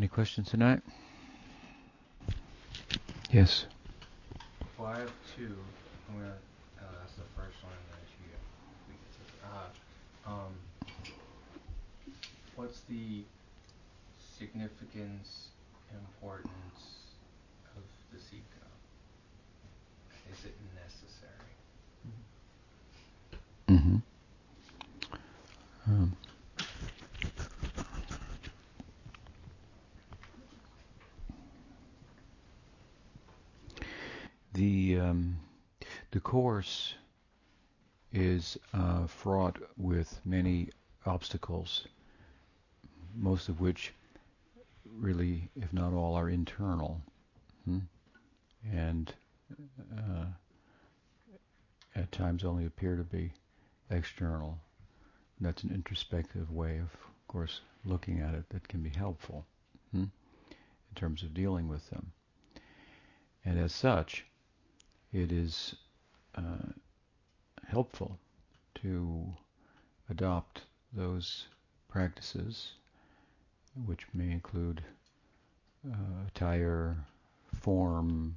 Any questions tonight? Yes. Well, I have two. I'm gonna uh, ask the first one, then you we. Uh, um, what's the significance, importance of the Sikha? Is it necessary? Mm-hmm. Um, the um, the course is uh, fraught with many obstacles, most of which really, if not all, are internal, hmm? and uh, at times only appear to be external. And that's an introspective way of, of course, looking at it that can be helpful hmm? in terms of dealing with them. And as such, it is uh, helpful to adopt those practices, which may include uh, attire, form,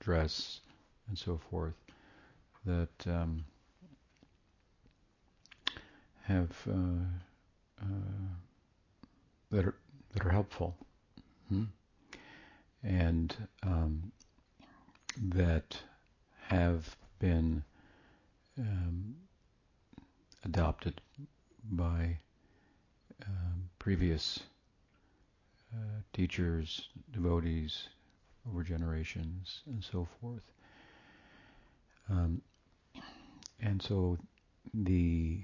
dress, and so forth, that um, have uh, uh, that are that are helpful, hmm? and um, that have been um, adopted by um, previous uh, teachers, devotees over generations, and so forth. Um, and so the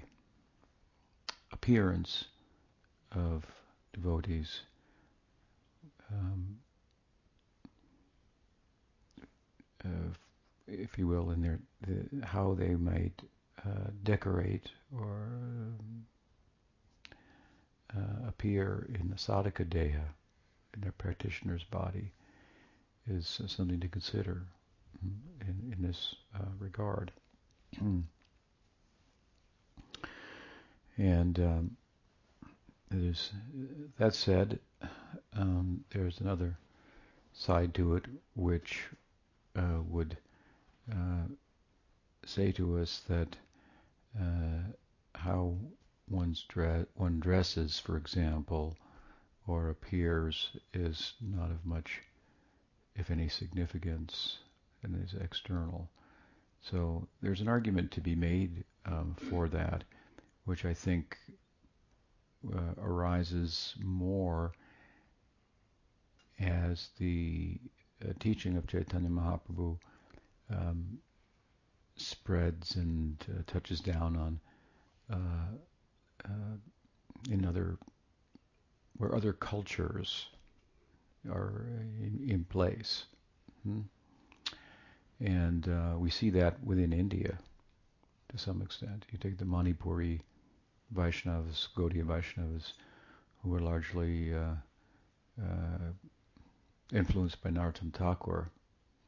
appearance of devotees um, uh, if you will, in their the, how they might uh, decorate or uh, appear in the sadhaka deha, in their practitioner's body, is something to consider in, in this uh, regard. and um, that said, um, there's another side to it which uh, would uh, say to us that uh, how one's dre- one dresses, for example, or appears is not of much, if any, significance and is external. So there's an argument to be made um, for that, which I think uh, arises more as the uh, teaching of Chaitanya Mahaprabhu um, spreads and uh, touches down on uh, uh, in other where other cultures are in, in place. Hmm? And uh, we see that within India to some extent. You take the Manipuri Vaishnavas, Gaudiya Vaishnavas, who were largely uh, uh, influenced by Narottam Thakur,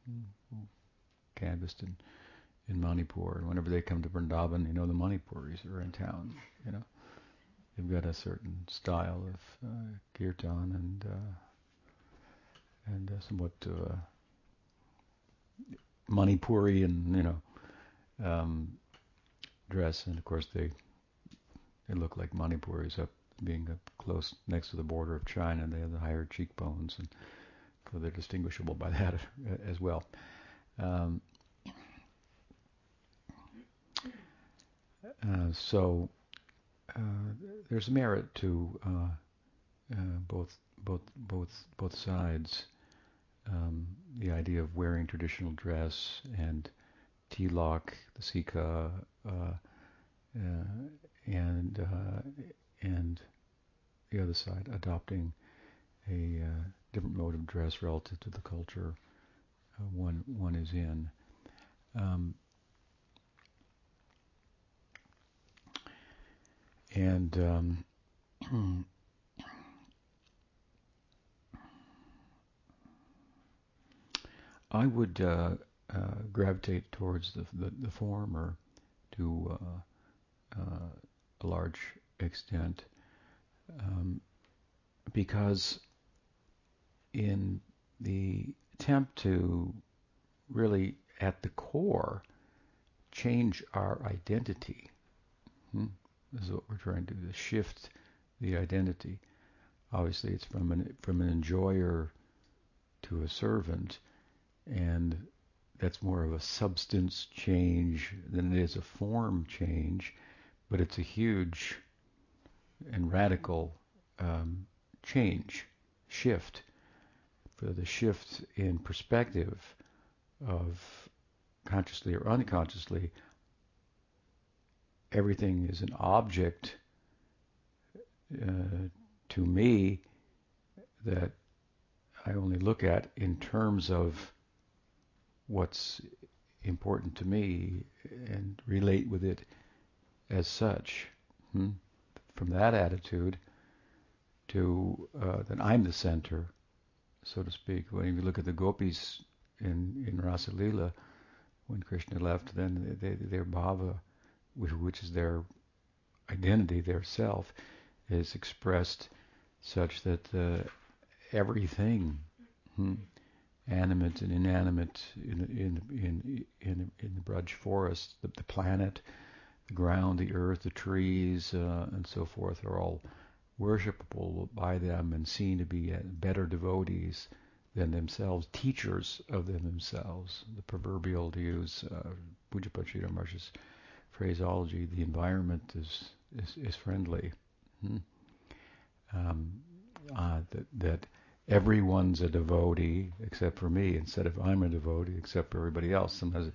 who canvassed in, in Manipur. And whenever they come to Vrindavan, you know, the Manipuris are in town, you know. They've got a certain style of uh, kirtan and uh, and uh, somewhat uh, Manipuri and you know um, dress, and of course they they look like Manipuris up being up close next to the border of China. They have the higher cheekbones, and so they're distinguishable by that as well. Um, so uh, there's merit to uh, uh, both both both both sides. Um, the idea of wearing traditional dress and tilak, the sikha, uh, and and the other side adopting a different mode of dress relative to the culture uh, one one is in. Um, and um, I would uh, uh, gravitate towards the, the, the former to uh, uh, a large extent um, because in the attempt to really, at the core, change our identity. Hmm? Is what we're trying to do: to shift the identity. Obviously, it's from an from an enjoyer to a servant, and that's more of a substance change than it is a form change, but it's a huge and radical um, change, shift, for the shift in perspective of consciously or unconsciously, everything is an object uh, to me that I only look at in terms of what's important to me and relate with it as such. Hmm? From that attitude to uh, that I'm the center, so to speak. When you look at the gopis in in Rasa Lila, when Krishna left, then they, their bhava, which, is their identity, their self, is expressed such that uh, everything, hmm, animate and inanimate, in in in in, in the Braj forest, the, the, planet, the ground, the earth, the trees, uh, and so forth, are all worshipable by them and seen to be uh, better devotees than themselves, teachers of them themselves. The proverbial, to use uh, Pujapachita phraseology, the environment is is, is friendly. Hmm. Um, uh, that that everyone's a devotee except for me, instead of I'm a devotee except for everybody else. Sometimes it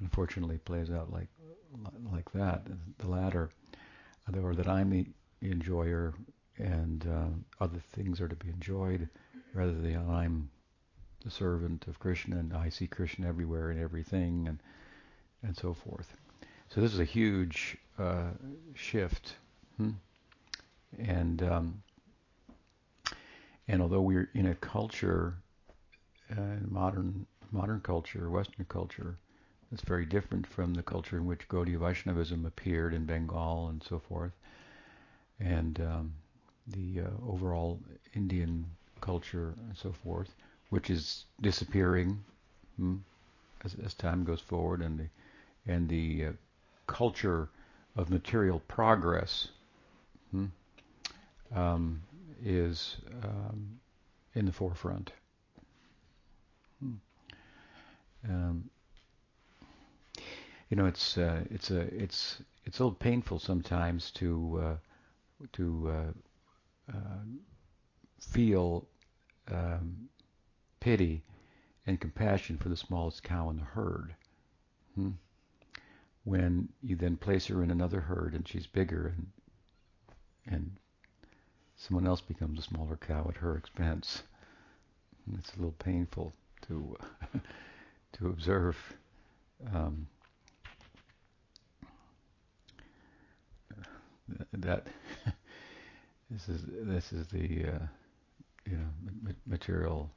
unfortunately plays out like like that, the latter, or that I'm the enjoyer and uh, other things are to be enjoyed rather than I'm the servant of Krishna and I see Krishna everywhere and everything and and so forth. So this is a huge uh, shift, hmm? and um, and although we're in a culture, uh, modern modern culture, Western culture, that's very different from the culture in which Gaudiya Vaishnavism appeared in Bengal and so forth, and um, the uh, overall Indian culture and so forth, which is disappearing hmm, as, as, time goes forward, and the and the uh, culture of material progress hmm, um, is um, in the forefront. Hmm. Um, you know, it's uh, it's a it's it's a little painful sometimes to uh, to uh, uh feel um, pity and compassion for the smallest cow in the herd. Hmm? When you then place her in another herd and she's bigger and and someone else becomes a smaller cow at her expense. And it's a little painful to to observe. Um, that this is this is the uh, you know ma- material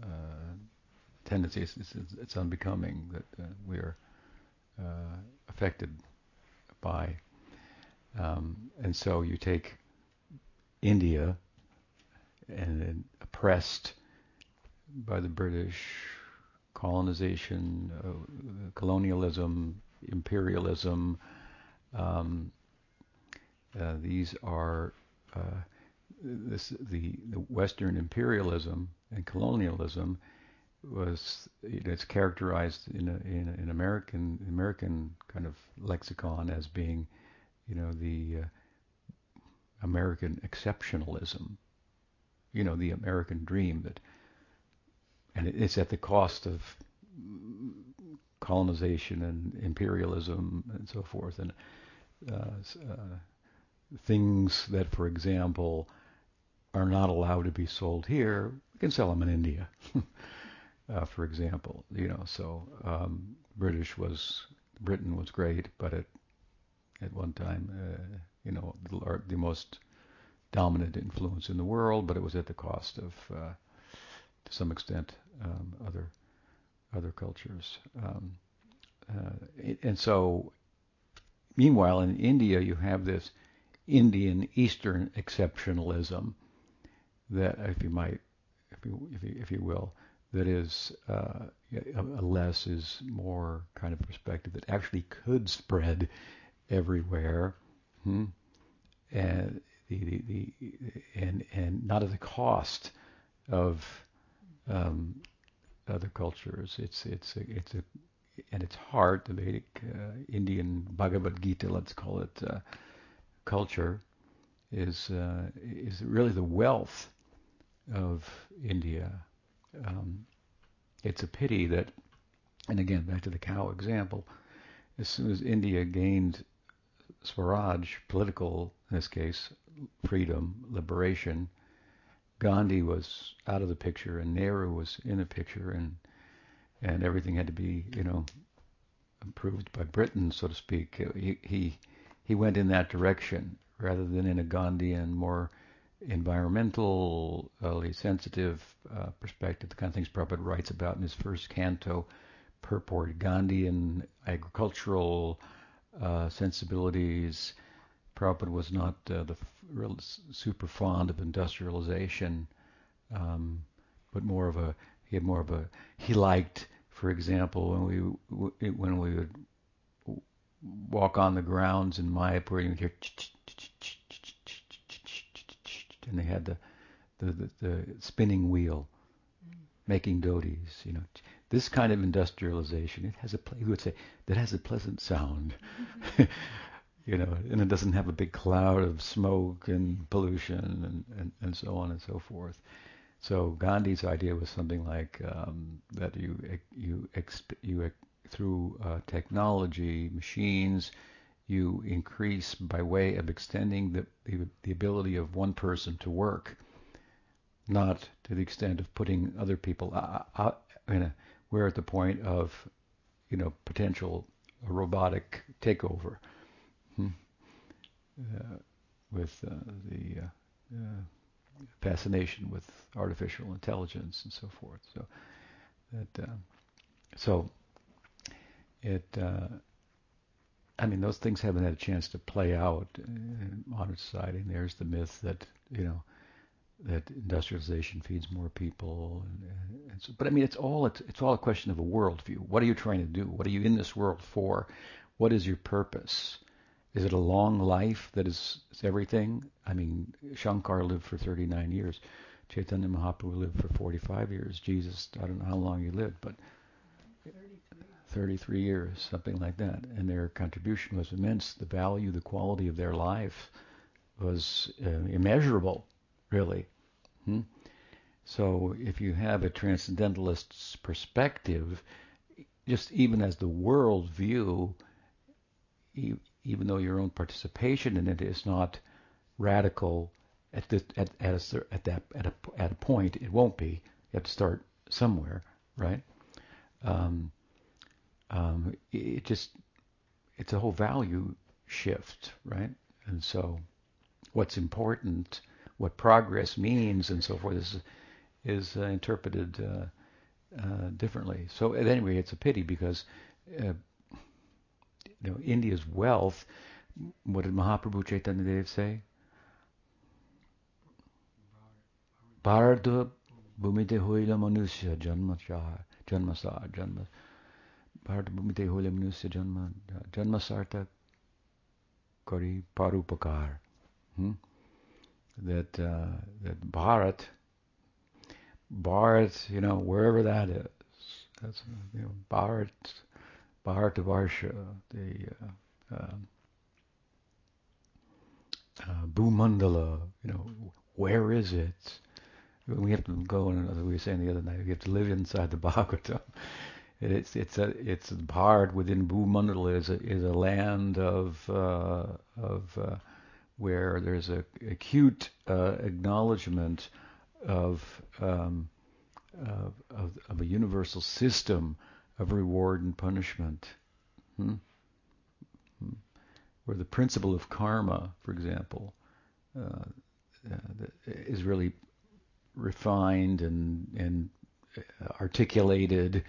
uh, tendency. It's, it's, it's, unbecoming that uh, we are uh, affected by, um, and so you take India and oppressed by the British colonization, uh, colonialism, imperialism. Um, uh, these are uh, this, the, the Western imperialism and colonialism was it's characterized in a, in, American American kind of lexicon as being, you know, the uh, American exceptionalism, you know, the American dream that, and it's at the cost of colonization and imperialism and so forth, and uh, uh, things that, for example, are not allowed to be sold here, we can sell them in India, uh, for example. You know, so um, British was Britain was great, but it at one time uh, you know, the, the, most dominant influence in the world, but it was at the cost of, uh, to some extent, um, other other cultures. Um, uh, and so, meanwhile, in India, you have this Indian Eastern exceptionalism that, if you might, if you, if you, if you will, that is uh, a less is more kind of perspective that actually could spread everywhere, hmm? and the, the, the, and and not at the cost of um, other cultures. It's it's a, it's a at its heart, the Vedic uh, Indian Bhagavad Gita, let's call it, uh, culture, is uh, is really the wealth of India. Um, it's a pity that, and again back to the cow example, as soon as India gained Swaraj, political in this case, freedom, liberation, Gandhi was out of the picture and Nehru was in the picture and and everything had to be, you know, approved by Britain, so to speak. He he, he went in that direction rather than in a Gandhian, more environmentally sensitive uh, perspective, the kind of things Prabhupada writes about in his first canto, purport, Gandhian agricultural uh, sensibilities. Prabhupada was not uh, the f- super fond of industrialization, um, but more of a he had more of a he liked, for example, when we when we would walk on the grounds in Mayapur, you would hear and they had the the, the, the spinning wheel making dhotis. You know, this kind of industrialization it has a he would say that has a pleasant sound. you know, and it doesn't have a big cloud of smoke and pollution and, and, and so on and so forth. So Gandhi's idea was something like um, that you you exp- you through uh, technology, machines, you increase by way of extending the, the, the ability of one person to work, not to the extent of putting other people out. out in we're at the point of, you know, potential robotic takeover hmm. uh, with uh, the uh, uh, fascination with artificial intelligence and so forth. So that uh, so it uh, I mean, those things haven't had a chance to play out in modern society. And there's the myth that you know that industrialization feeds more people. And, and so, but I mean, it's all it's, it's all a question of a worldview. What are you trying to do? What are you in this world for? What is your purpose? Is it a long life that is, is everything? I mean, Shankar lived for 39 years. Chaitanya Mahaprabhu lived for 45 years. Jesus, I don't know how long he lived, but 33 years, something like that. And their contribution was immense. The value, the quality of their life was uh, immeasurable, really. Hmm? So if you have a transcendentalist's perspective, just even as the world view, even though your own participation in it is not radical at the, at at that at a at a point, it won't be. You have to start somewhere, right? Um, um, it just it's a whole value shift, right? And so, what's important, what progress means, and so forth is is uh, interpreted uh, uh, differently. So, at any rate, it's a pity because uh, you know India's wealth. What did Mahaprabhu Chaitanya Dev say? Bharata bhumite hoila manusya janma janma sa Bharatbhumi te hole manusya janma, janma Sarta kari parupakar. Hmm? That, uh, that Bharat, Bharat, you know, wherever that is, that's, you know, Bharat, Bharatavarsha, the uh, uh, uh, Bhumandala, you know, where is it? We have to go, and as we were saying the other night, we have to live inside the Bhagavatam it's it's a it's Bharat within Bhumandala is a is a land of uh, of uh, where there's a acute uh, acknowledgement of, um, of, of of a universal system of reward and punishment. Hmm? Hmm. Where the principle of karma, for example, uh, uh, is really refined and and articulated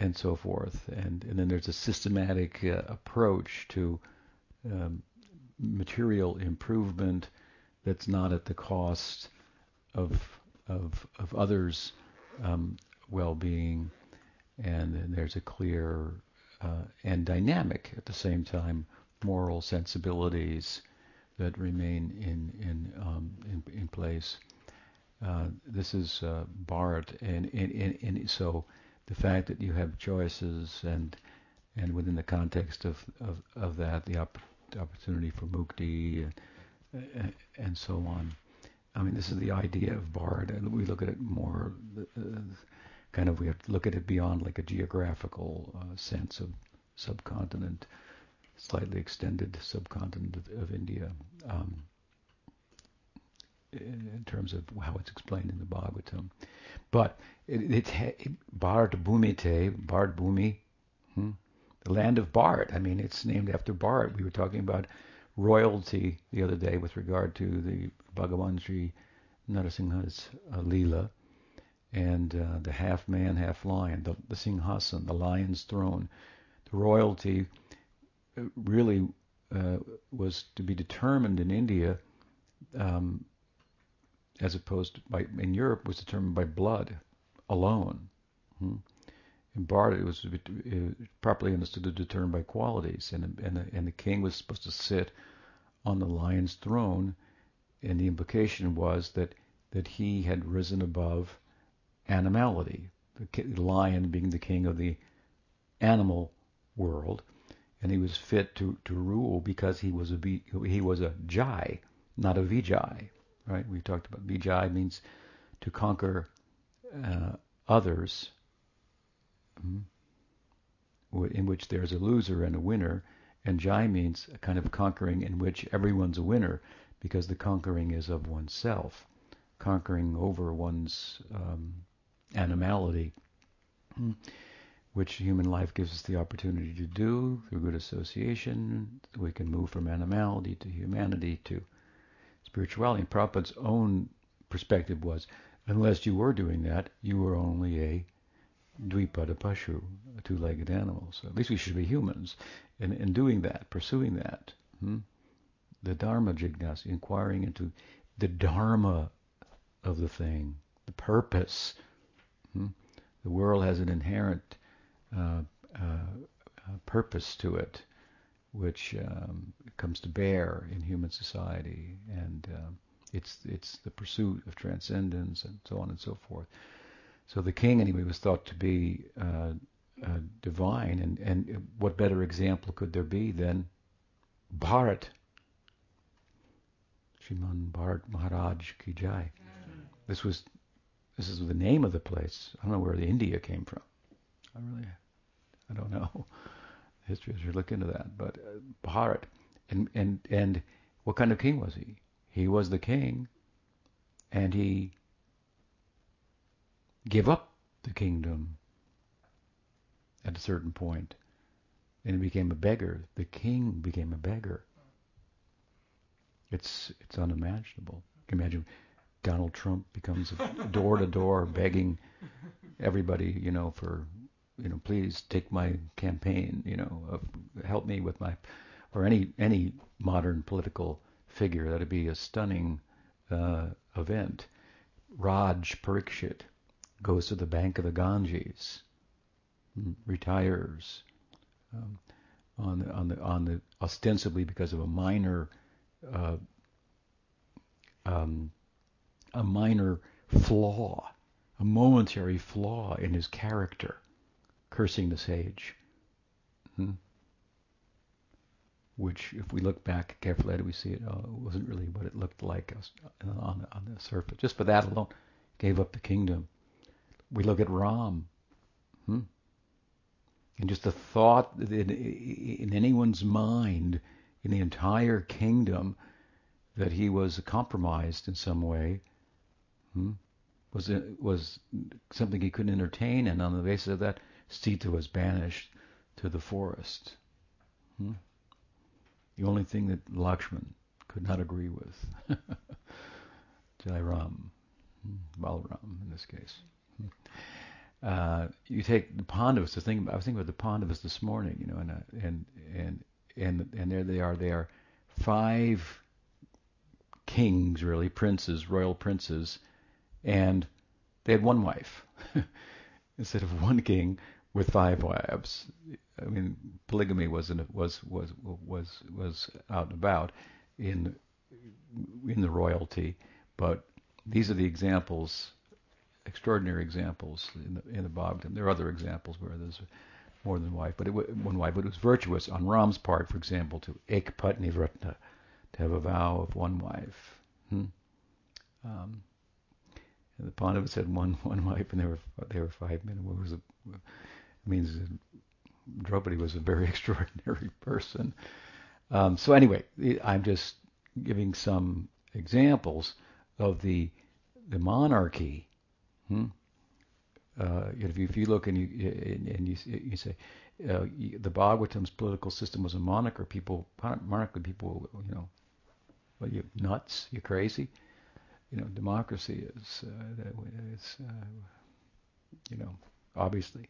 and so forth. And, and then there's a systematic uh, approach to um, material improvement that's not at the cost of of of others' um, well-being, and then there's a clear uh, and dynamic at the same time moral sensibilities that remain in in um, in, in, place. Uh, this is uh, Bharat, and, and, and, and, so the fact that you have choices and and within the context of, of, of that, the, op- opportunity for mukti and, and so on. I mean, this is the idea of Bharat, and we look at it more uh, kind of we have to look at it beyond like a geographical uh, sense of subcontinent, slightly extended subcontinent of, of India, um, in terms of how it's explained in the Bhagavatam. But it, it, it Bhumite, Bhumi, hmm? the land of Bharat. I mean, it's named after Bharat. We were talking about royalty the other day with regard to the Bhagavan Sri Narasimha's uh, Leela and uh, the half man, half lion, the, the Singhasan, the lion's throne. The royalty uh, really uh, was to be determined in India, um, as opposed by, in Europe, was determined by blood alone. Hmm? In Bharat, it was properly understood to be determined by qualities, and and the, and the king was supposed to sit on the lion's throne, and the implication was that that he had risen above animality, the lion being the king of the animal world, and he was fit to, to rule because he was a he was a jai, not a vijay. Right? we've talked about vijay means to conquer uh, others, hmm, in which there's a loser and a winner, and jai means a kind of conquering in which everyone's a winner because the conquering is of oneself, conquering over one's um, animality, hmm, which human life gives us the opportunity to do through good association. We can move from animality to humanity to spirituality. And Prabhupada's own perspective was, unless you were doing that, you were only a dvipada pashu, a two-legged animal. So at least we should be humans. And in doing that, pursuing that, hmm, the dharma jignasa, inquiring into the dharma of the thing, the purpose, Hmm? The world has an inherent uh, uh, uh, purpose to it, which um, comes to bear in human society, and um, it's it's the pursuit of transcendence and so on and so forth. So the king, anyway, was thought to be uh, uh, divine, and and what better example could there be than Bharat? Shriman Bharat Maharaj Ki Jai. This was this is the name of the place. I don't know where the India came from. I really, I don't know. History should look into that. But uh, Bharat, and and and what kind of king was he? He was the king, and he gave up the kingdom at a certain point, and he became a beggar. The king became a beggar. It's it's unimaginable. Imagine Donald Trump becomes door to door begging everybody, you know, for, you know, please take my campaign, you know, help me with my, or any any modern political figure. That'd be a stunning uh, event. Raj Parikshit goes to the bank of the Ganges, retires um, on the, on the on the ostensibly because of a minor uh, um, a minor flaw, a momentary flaw in his character, cursing the sage. Hmm? Which, if we look back carefully we see it uh, wasn't really what it looked like on, on the surface. Just for that alone, gave up the kingdom. We look at Ram. Hmm? And just the thought in, in anyone's mind, in the entire kingdom, that he was compromised in some way hmm, was was something he couldn't entertain, and on the basis of that, Sita was banished to the forest. Hmm? The only thing that Lakshman could not agree with. Jai Ram, hmm, Balaram in this case. Hmm. Uh, you take the Pandavas. The thing I was thinking about the Pandavas this morning, you know, and uh, and and and and there they are. They are five kings, really princes, royal princes, and they had one wife instead of one king with five wives. I mean, polygamy wasn't was was was was out and about in in the royalty, but these are the examples, extraordinary examples in the in the Bhagavatam. There are other examples where there's more than wife, but it, one wife, but it was virtuous on Ram's part, for example, to ekpatni vratna, to have a vow of one wife. Hmm? Um, and the Pandavas had one one wife, and there were there were five men. It was it means Draupadi was a very extraordinary person. Um, so anyway, I'm just giving some examples of the the monarchy. Hmm? Uh, if, you, if you look and you and you, you say uh, the Bhagavatam's political system was a monarchy, people monarchy people, you know, well, you nuts, you crazy. You know, democracy is uh, is uh, you know obviously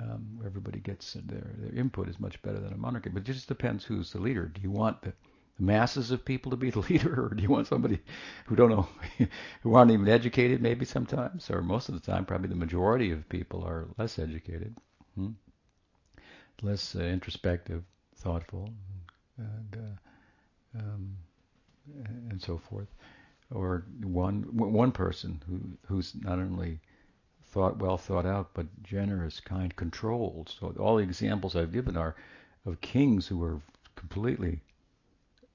um, everybody gets their their input is much better than a monarchy, but it just depends who's the leader. Do you want the masses of people to be the leader, or do you want somebody who don't know, who aren't even educated, maybe sometimes, or most of the time, probably the majority of people are less educated, hmm? less uh, introspective, thoughtful, and uh, um, and so forth, or one one person who who's not only thought well thought out, but generous, kind, controlled. So all the examples I've given are of kings who were completely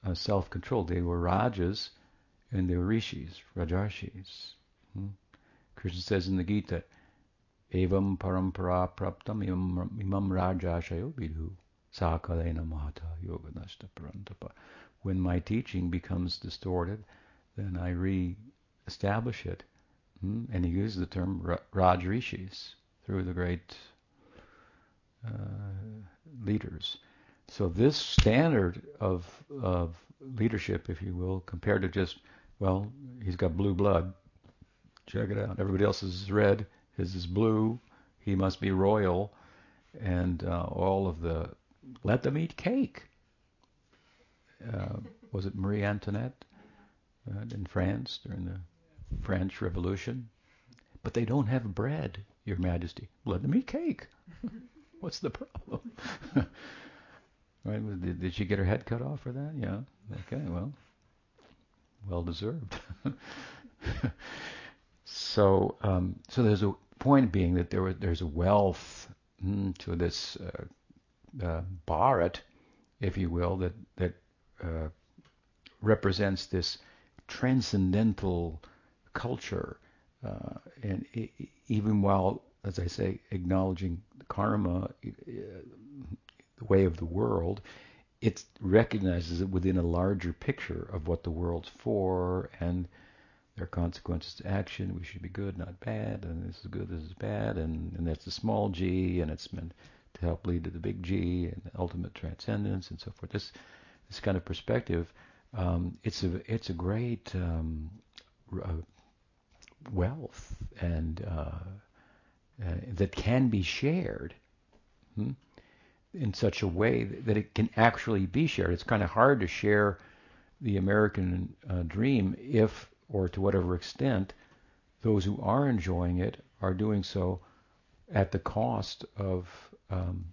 uh, self-controlled. They were rajas and they were rishis, rajarshis. Hmm? Krishna says in the Gita, Evam parampara praptam imam, rajashayo vidhu sakalena mahata yoganashta parantapa. When my teaching becomes distorted, then I re-establish it. Hmm? And he uses the term Raj Rishis through the great uh, leaders. So this standard of of leadership, if you will, compared to just well, he's got blue blood. Check it out. Everybody else is red. His is blue. He must be royal, and uh, all of the let them eat cake. Uh, was it Marie Antoinette uh, in France during the French Revolution? But they don't have bread, Your Majesty. Let them eat cake. What's the problem? Right? Did, did she get her head cut off for that? Yeah. Okay. Well, well deserved. so, um, so there's a point being that there was, there's a wealth mm, to this uh, uh, if you will, that that uh, represents this transcendental culture, uh, and it, even while, as I say, acknowledging karma, the way of the world, it recognizes it within a larger picture of what the world's for and there are consequences to action. We should be good, not bad, and this is good, this is bad, and, and that's the small g, and it's meant to help lead to the big G and ultimate transcendence and so forth. This this kind of perspective, um, it's a it's a great um, uh, wealth and uh, uh, that can be shared. Hmm? in such a way that it can actually be shared. It's kind of hard to share the American uh, dream if, or to whatever extent, those who are enjoying it are doing so at the cost of, um,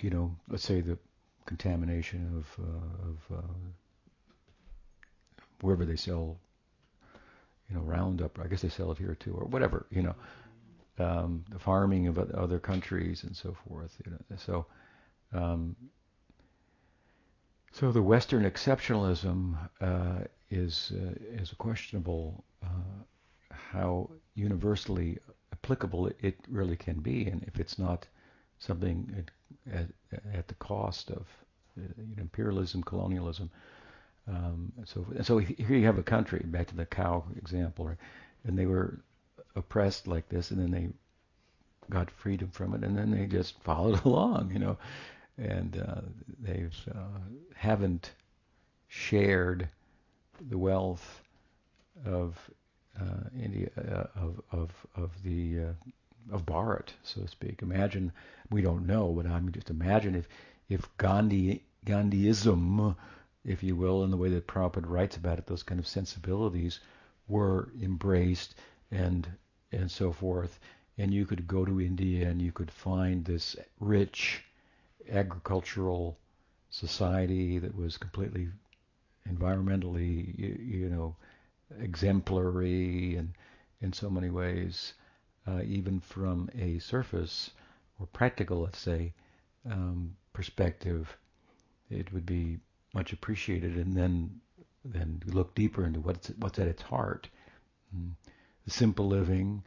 you know, let's say the contamination of, uh, of uh, wherever they sell, you know, Roundup. I guess they sell it here too, or whatever, you know um, the farming of other countries and so forth. You know. So, um, so the Western exceptionalism uh, is uh, is questionable uh, how universally applicable it really can be, and if it's not something at, at the cost of uh, imperialism, colonialism. Um, so, so here you have a country, back to the cow example, and they were oppressed like this, and then they got freedom from it, and then they just followed along, you know, and uh, they uh, haven't shared the wealth of uh, India uh, of of of the uh, of Bharat, so to speak. Imagine we don't know, but I mean just imagine if if Gandhi Gandhiism, if you will, in the way that Prabhupada writes about it, those kind of sensibilities were embraced and and so forth. And you could go to India and you could find this rich agricultural society that was completely environmentally, you, you know, exemplary and in so many ways, uh, even from a surface or practical, let's say, um, perspective, it would be much appreciated. And then then look deeper into what's what's at its heart. Mm. The simple living,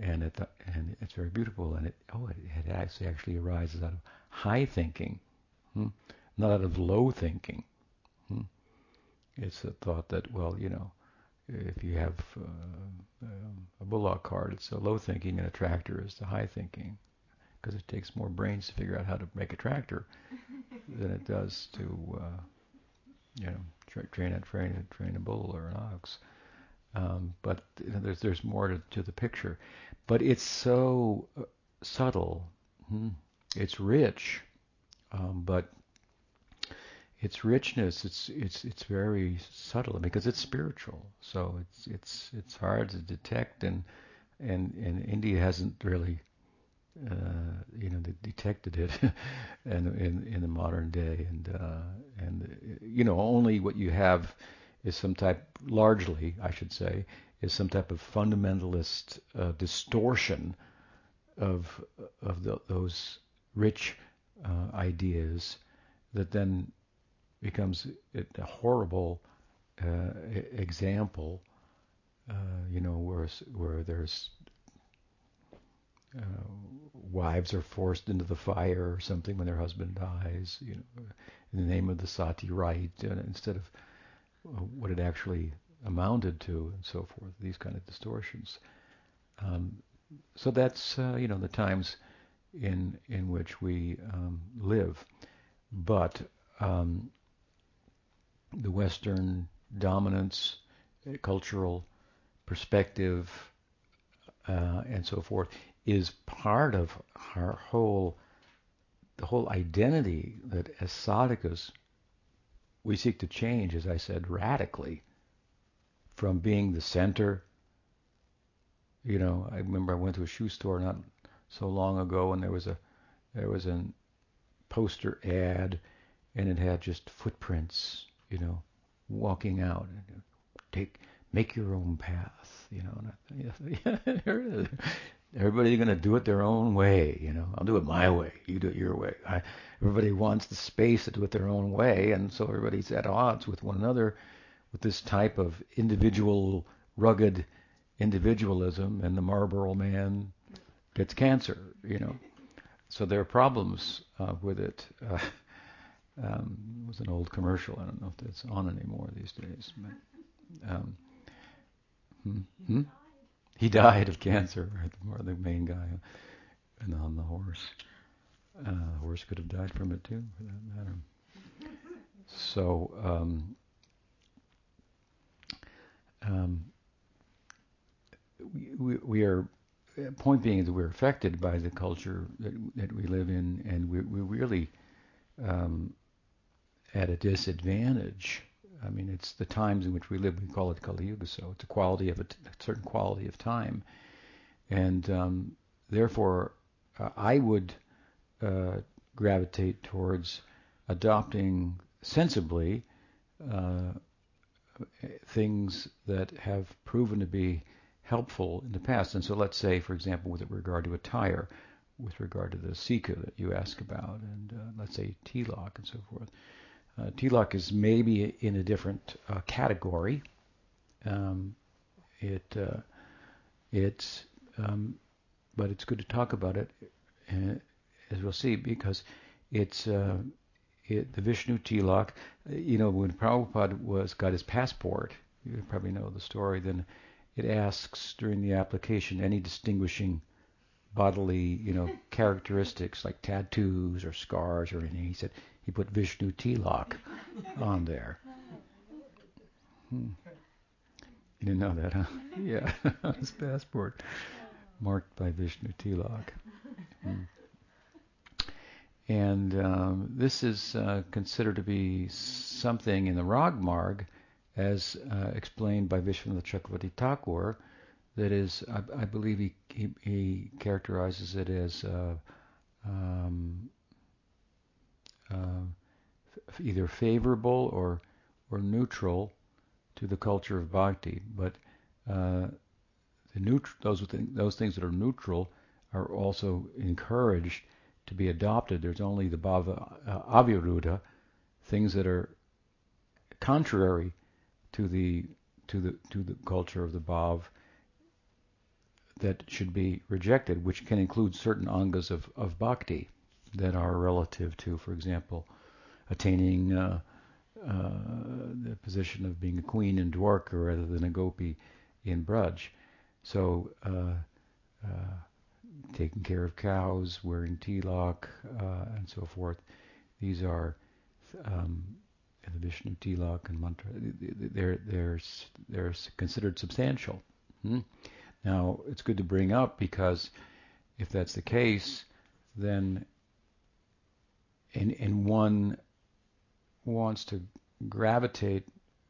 and it and it's very beautiful. And it oh, it, it actually actually arises out of high thinking, hmm? not out of low thinking. Hmm? It's a thought that well, you know, if you have uh, a bullock cart, it's a low thinking, and a tractor is the high thinking, because it takes more brains to figure out how to make a tractor than it does to uh, you know tra- train a train train a bull or an ox. Um, but you know, there's there's more to, to, the picture, but it's so uh, subtle. Hmm. It's rich, um, but its richness it's it's it's very subtle because it's spiritual. So it's it's it's hard to detect, and and and India hasn't really uh, you know, they detected it in, in, in the modern day, and uh, and you know, only what you have is some type, largely, I should say, is some type of fundamentalist uh, distortion of of the, those rich uh, ideas that then becomes a horrible uh, example. Uh, you know, where where there's uh, wives are forced into the fire or something when their husband dies, you know, in the name of the sati right, uh, instead of uh, what it actually amounted to, and so forth. These kind of distortions. Um, so that's uh, you know the times in in which we um, live, but um, the Western dominance, cultural perspective, uh, and so forth is part of our whole the whole identity that as sadhakas we seek to change, as I said, radically from being the center. You know, I remember I went to a shoe store not so long ago and there was a there was a poster ad and it had just footprints, you know, walking out. Take make your own path, you know. And I, yeah, there it is. Everybody's going to do it their own way, you know. I'll do it my way. You do it your way. I, everybody wants the space to do it their own way, and so everybody's at odds with one another with this type of individual, rugged individualism, and the Marlboro man gets cancer, you know. So there are problems uh, with it. Uh, um, it was an old commercial. I don't know if that's on anymore these days. But, um, hmm, hmm? He died of cancer, or the main guy and on the horse. Uh, the horse could have died from it too, for that matter. So, um, um, we, we, we, are, point being that we're affected by the culture that, that we live in, and we, we're really um, at a disadvantage I mean, it's the times in which we live. We call it Kali Yuga, so it's a quality of a, t- a certain quality of time, and um, therefore, uh, I would uh, gravitate towards adopting sensibly uh, things that have proven to be helpful in the past. And so, let's say, for example, with regard to attire, with regard to the Sikha that you ask about, and uh, let's say tilak and so forth. Uh, is maybe in a different uh, category. Um, it uh, it's um, but it's good to talk about it, uh, as we'll see, because it's uh, it, the Vishnu tilak. Uh, you know, when Prabhupada was got his passport, you probably know the story. Then it asks during the application any distinguishing bodily, you know, characteristics like tattoos or scars or anything. He said he put Vishnu Tilak on there. Hmm. You didn't know that, huh? Yeah, his passport, marked by Vishnu Tilak. Hmm. And um, this is uh, considered to be something in the Rag Marg as uh, explained by Vishwanath Chakravarti Thakur, that is, I, I believe he, he, he, characterizes it as uh, um, f- either favorable or or neutral to the culture of bhakti. But uh, the neut- those th- those things that are neutral are also encouraged to be adopted. There's only the bhava uh, aviruddha, things that are contrary to the to the to the culture of the bhav that should be rejected, which can include certain angas of, of bhakti that are relative to, for example, attaining uh, uh, the position of being a queen in Dwarka rather than a gopi in Braj. So, uh, uh, taking care of cows, wearing tilak, uh, and so forth. These are, um, addition to tilak and mantra, they're they're they're considered substantial. Hmm? Now, it's good to bring up because if that's the case, then and and one wants to gravitate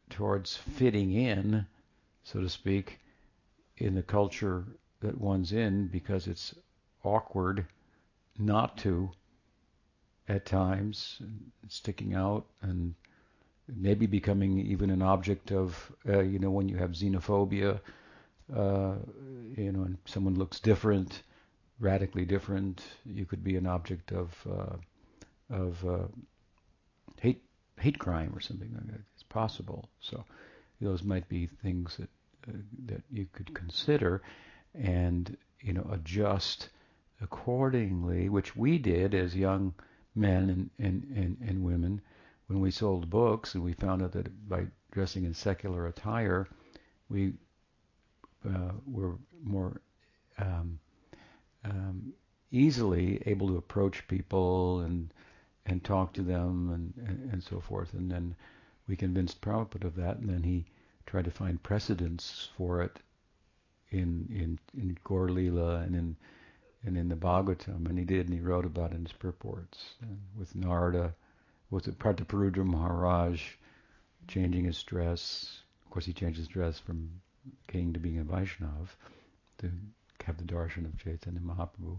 towards fitting in, so to speak, in the culture that one's in because it's awkward not to at times, sticking out and maybe becoming even an object of, uh, you know, when you have xenophobia uh, you know, and someone looks different, radically different, you could be an object of uh, of uh, hate hate crime or something like that. It's possible. So those might be things that uh, that you could consider, and you know, adjust accordingly, which we did as young men and, and, and, and women when we sold books and we found out that by dressing in secular attire, we uh, were more um, um, easily able to approach people and and talk to them and, and, and, so forth. And then we convinced Prabhupada of that, and then he tried to find precedents for it in in in Gaur and in and in the Bhagavatam, and he did, and he wrote about it in his purports and with Narada, with Prataparudra Maharaj changing his dress. Of course, he changed his dress from king to being a Vaishnav, to have the darshan of Chaitanya Mahaprabhu,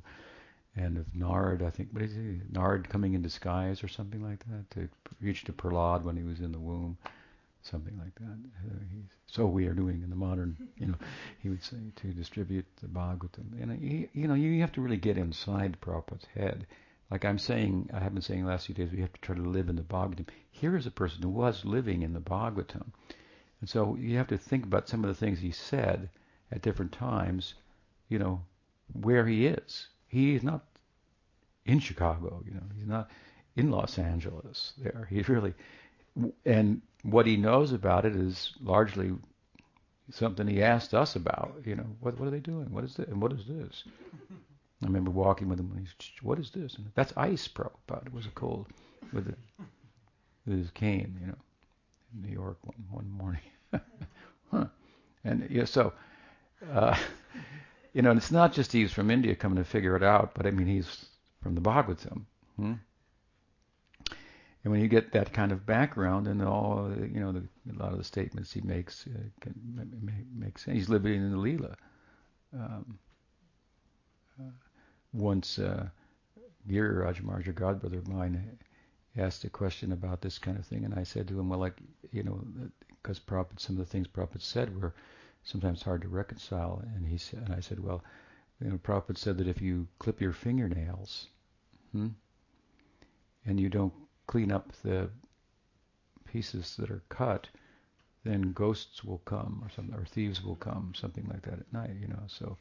and of Nard, I think, what is he? Nard coming in disguise or something like that, to reach to Prahlad when he was in the womb, something like that. Uh, so we are doing in the modern, you know, he would say, to distribute the Bhagavatam. And, he, you know, you have to really get inside Prabhupada's head. Like I'm saying, I have been saying the last few days, we have to try to live in the Bhagavatam. Here is a person who was living in the Bhagavatam and so you have to think about some of the things he said at different times, you know, where he is. He is not in Chicago, you know, he's not in Los Angeles there. He's really, and what he knows about it is largely something he asked us about, you know, what, what are they doing? What is this? And what is this? I remember walking with him and he's, what is this? And that's ice, Prabhupada. It was a cold with, with his cane, you know. New York one, one morning. huh. And yeah, so, uh, you know, and it's not just he's from India coming to figure it out, but I mean he's from the Bhagavatam. Hmm? And when you get that kind of background and all, you know, the, a lot of the statements he makes uh, can make sense. He's living in the Leela. Um, uh, once uh, Giriraj Maharaj, a godbrother of mine, asked a question about this kind of thing, and I said to him, well, like, you know, because Prabhupada, some of the things Prabhupada said were sometimes hard to reconcile, and he said, and I said, well, you know, Prabhupada said that if you clip your fingernails, hmm, and you don't clean up the pieces that are cut, then ghosts will come, or something, or thieves will come, something like that at night, you know. So,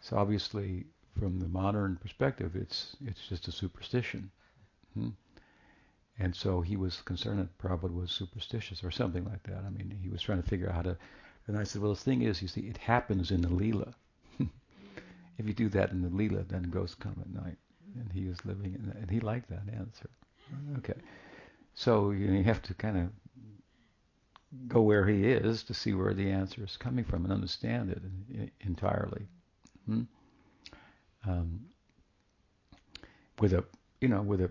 so obviously, from the modern perspective, it's it's just a superstition. Hmm? And so he was concerned that Prabhupada was superstitious or something like that. I mean, he was trying to figure out how to. And I said, well, the thing is, you see, it happens in the Leela. if you do that in the Leela, then ghosts come at night. And he was living in that, and he liked that answer. Okay. So you, know, you have to kind of go where he is to see where the answer is coming from and understand it entirely. Hmm? Um, with a, you know, with a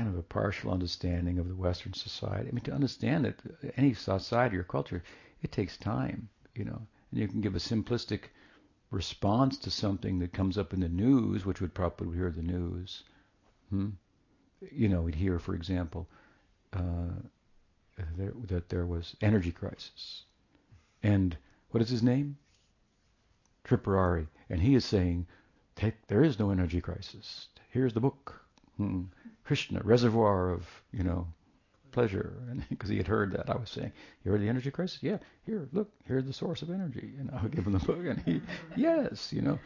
kind of a partial understanding of the Western society. I mean, to understand it, any society or culture, it takes time, you know. And you can give a simplistic response to something that comes up in the news, which would probably hear the news. Hmm? You know, we'd hear, for example, uh, there, that there was energy crisis, and what is his name? Tripurari, and he is saying, there is no energy crisis. Here's the book, hmm. Krishna, reservoir of you know pleasure, and because he had heard that I was saying, you heard the energy crisis? Yeah, here, look, here's the source of energy, and I would give him the book, and he, yes, you know,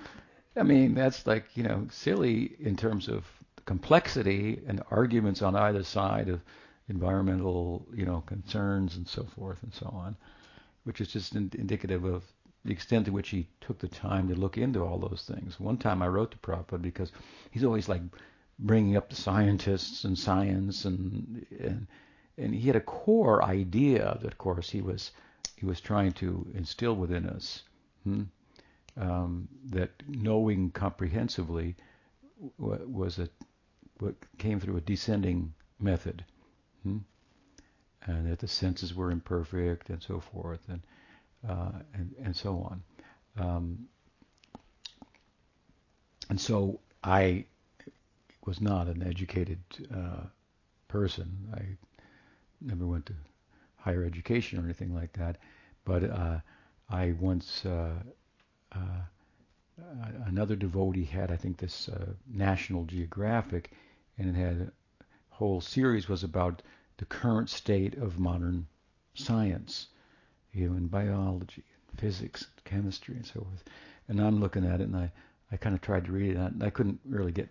I mean that's like you know silly in terms of complexity and arguments on either side of environmental you know concerns and so forth and so on, which is just in, indicative of the extent to which he took the time to look into all those things. One time I wrote to Prabhupada because he's always like bringing up the scientists and science and and and he had a core idea that, of course, he was he was trying to instill within us hmm, um, that knowing comprehensively was a what came through a descending method, hmm, and that the senses were imperfect and so forth and uh, and and so on. Um, and so I was not an educated uh, person. I never went to higher education or anything like that. But uh, I once uh, uh another devotee had, I think, this uh, National Geographic, and it had a whole series was about the current state of modern science, you know, in biology, and physics, and chemistry, and so forth. And I'm looking at it, and I, I kind of tried to read it, and I couldn't really get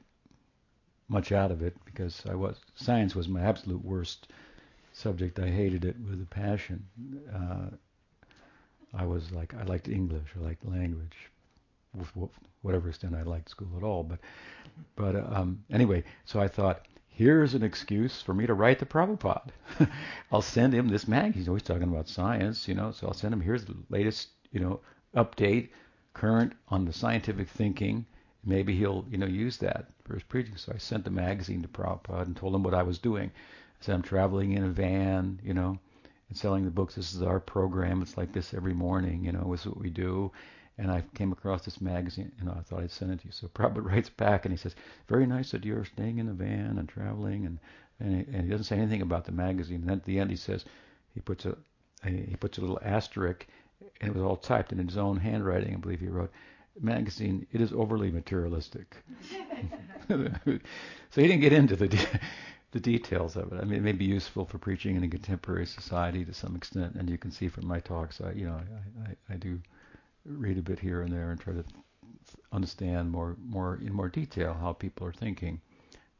much out of it because I was science was my absolute worst subject. I hated it with a passion. Uh, I was like I liked English, I liked language, with whatever extent I liked school at all. But but um, anyway, so I thought here's an excuse for me to write to Prabhupada. I'll send him this mag. He's always talking about science, you know. So I'll send him here's the latest, you know, update, current on the scientific thinking maybe he'll, you know, use that for his preaching. So I sent the magazine to Prabhupada and told him what I was doing. I said, I'm traveling in a van, you know, and selling the books. This is our program. It's like this every morning, you know, this is what we do. And I came across this magazine, and I thought I'd send it to you. So Prabhupada writes back, and he says, very nice that you're staying in the van and traveling, and and he, and he doesn't say anything about the magazine. And then at the end, he says, he puts a he puts a little asterisk, and it was all typed in his own handwriting. I believe he wrote, magazine, it is overly materialistic. so he didn't get into the de- the details of it. I mean, it may be useful for preaching in a contemporary society to some extent, and you can see from my talks, I you know I, I, I do read a bit here and there and try to understand more more in more detail how people are thinking.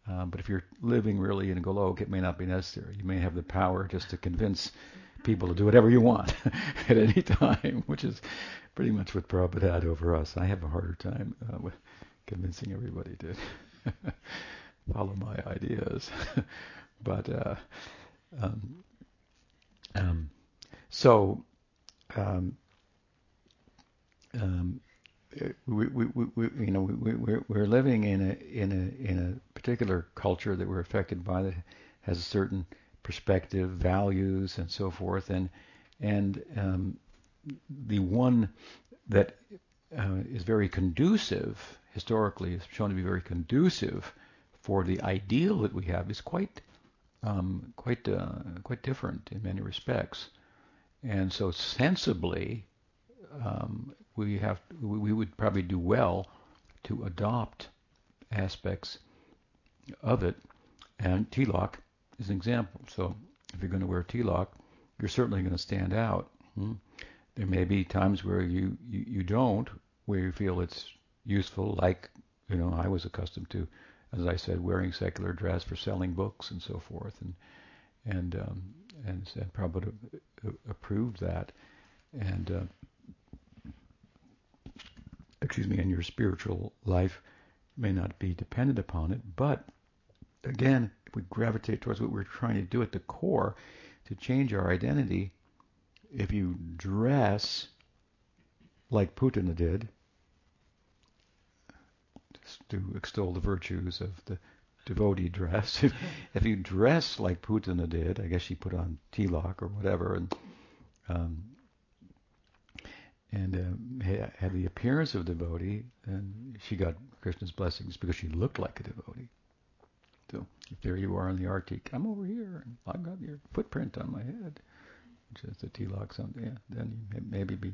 Um, but if you're living really in a Golok, it may not be necessary. You may have the power just to convince people to do whatever you want at any time, which is pretty much what Prabhupada had over us. I have a harder time uh, with convincing everybody to follow my ideas. but uh, um, um, so um, um, we, we, we, you know, we, we're, we're living in a in a in a particular culture that we're affected by that has a certain perspective, values, and so forth, and and um, the one that uh, is very conducive, historically, is shown to be very conducive for the ideal that we have, is quite um, quite uh, quite different in many respects. And so, sensibly, um, we have we would probably do well to adopt aspects of it. And tilak is an example. So, if you're going to wear tilak, you're certainly going to stand out. Hmm? There may be times where you, you, you don't, where you feel it's useful, like, you know, I was accustomed to, as I said, wearing secular dress for selling books and so forth, and and um, and, and probably approved that, and uh, excuse me, and your spiritual life may not be dependent upon it, but again, if we gravitate towards what we're trying to do at the core, to change our identity, if you dress like Putana did, to extol the virtues of the devotee dress. if, if you dress like Putana did, I guess she put on tilak or whatever, and um, and uh, had the appearance of a devotee, and she got Krishna's blessings because she looked like a devotee. So if there you are in the Arctic, I'm over here, and I've got your footprint on my head, which is the tilak. Something, yeah, then you may, maybe be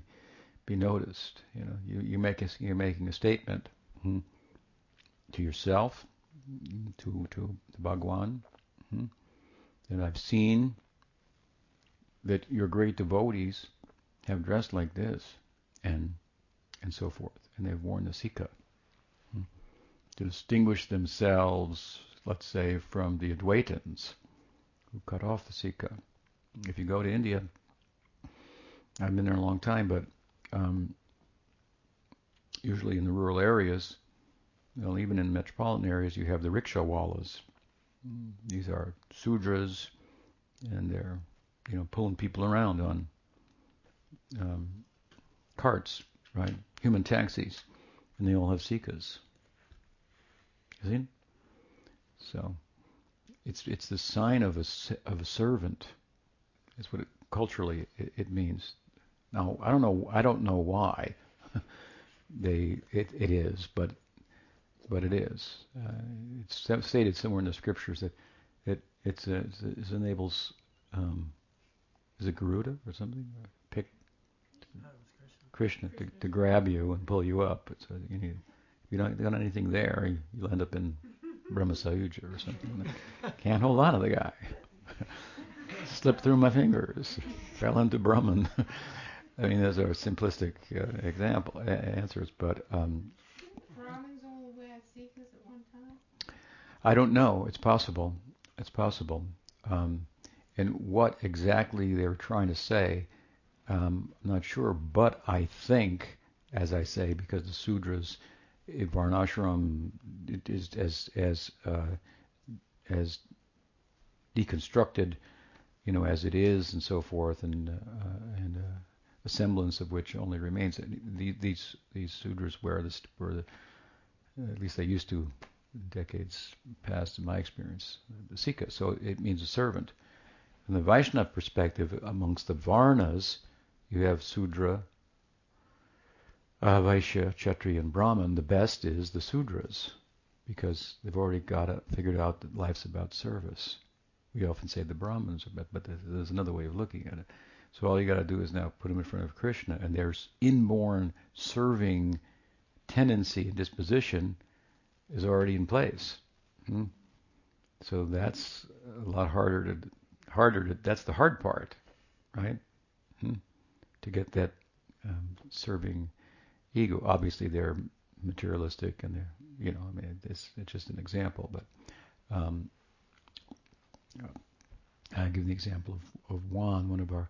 be noticed. You know, you you make a, you're making a statement hmm, to yourself, to to the Bhagwan, hmm, that I've seen that your great devotees have dressed like this, and and so forth, and they've worn the sikha hmm, to distinguish themselves, let's say, from the Advaitins who cut off the sikha. If you go to India, I've been there a long time, but um, usually in the rural areas, well, even in metropolitan areas, you have the rickshaw wallas. These are sudras, and they're you know pulling people around on um, carts, right? Human taxis, and they all have sikhas. You see? So it's it's the sign of a of a servant. That's what it, culturally it, it means. Now I don't know I don't know why they it, it is, but but it is. Uh, it's stated somewhere in the scriptures that it it's a, it's it enables um, is it Garuda or something? Pick Krishna to, to grab you and pull you up. So you need, if you don't got anything there, you'll end up in Brahma Sayuja or something. Can't hold on to the guy. Slipped through my fingers. Fell into Brahman. I mean, those are simplistic uh, example uh, answers, but um, Brahmins only wear sikhas at one time. I don't know. It's possible. It's possible. Um, and what exactly they were trying to say, um, I'm not sure. But I think, as I say, because the sudras, Varnashram is as as uh, as deconstructed, you know, as it is, and so forth, and uh, and uh, a semblance of which only remains. These these sudras this, were the, at least they used to, decades past in my experience, the sikha. So it means a servant. From the Vaishnava perspective, amongst the Varnas, you have Sudra, uh, Vaishya, Kshatriya, and Brahman. The best is the Sudras, because they've already got it figured out that life's about service. We often say the Brahmins, but, but there's another way of looking at it. So all you got to do is now put them in front of Krishna, and there's inborn serving tendency and disposition is already in place. Hmm? So that's a lot harder to harder to. That's the hard part, right? Hmm? To get that um, serving ego. Obviously, they're materialistic, and they're you know, I mean, it's it's just an example, but. Um, I give the example of, of Juan, one of our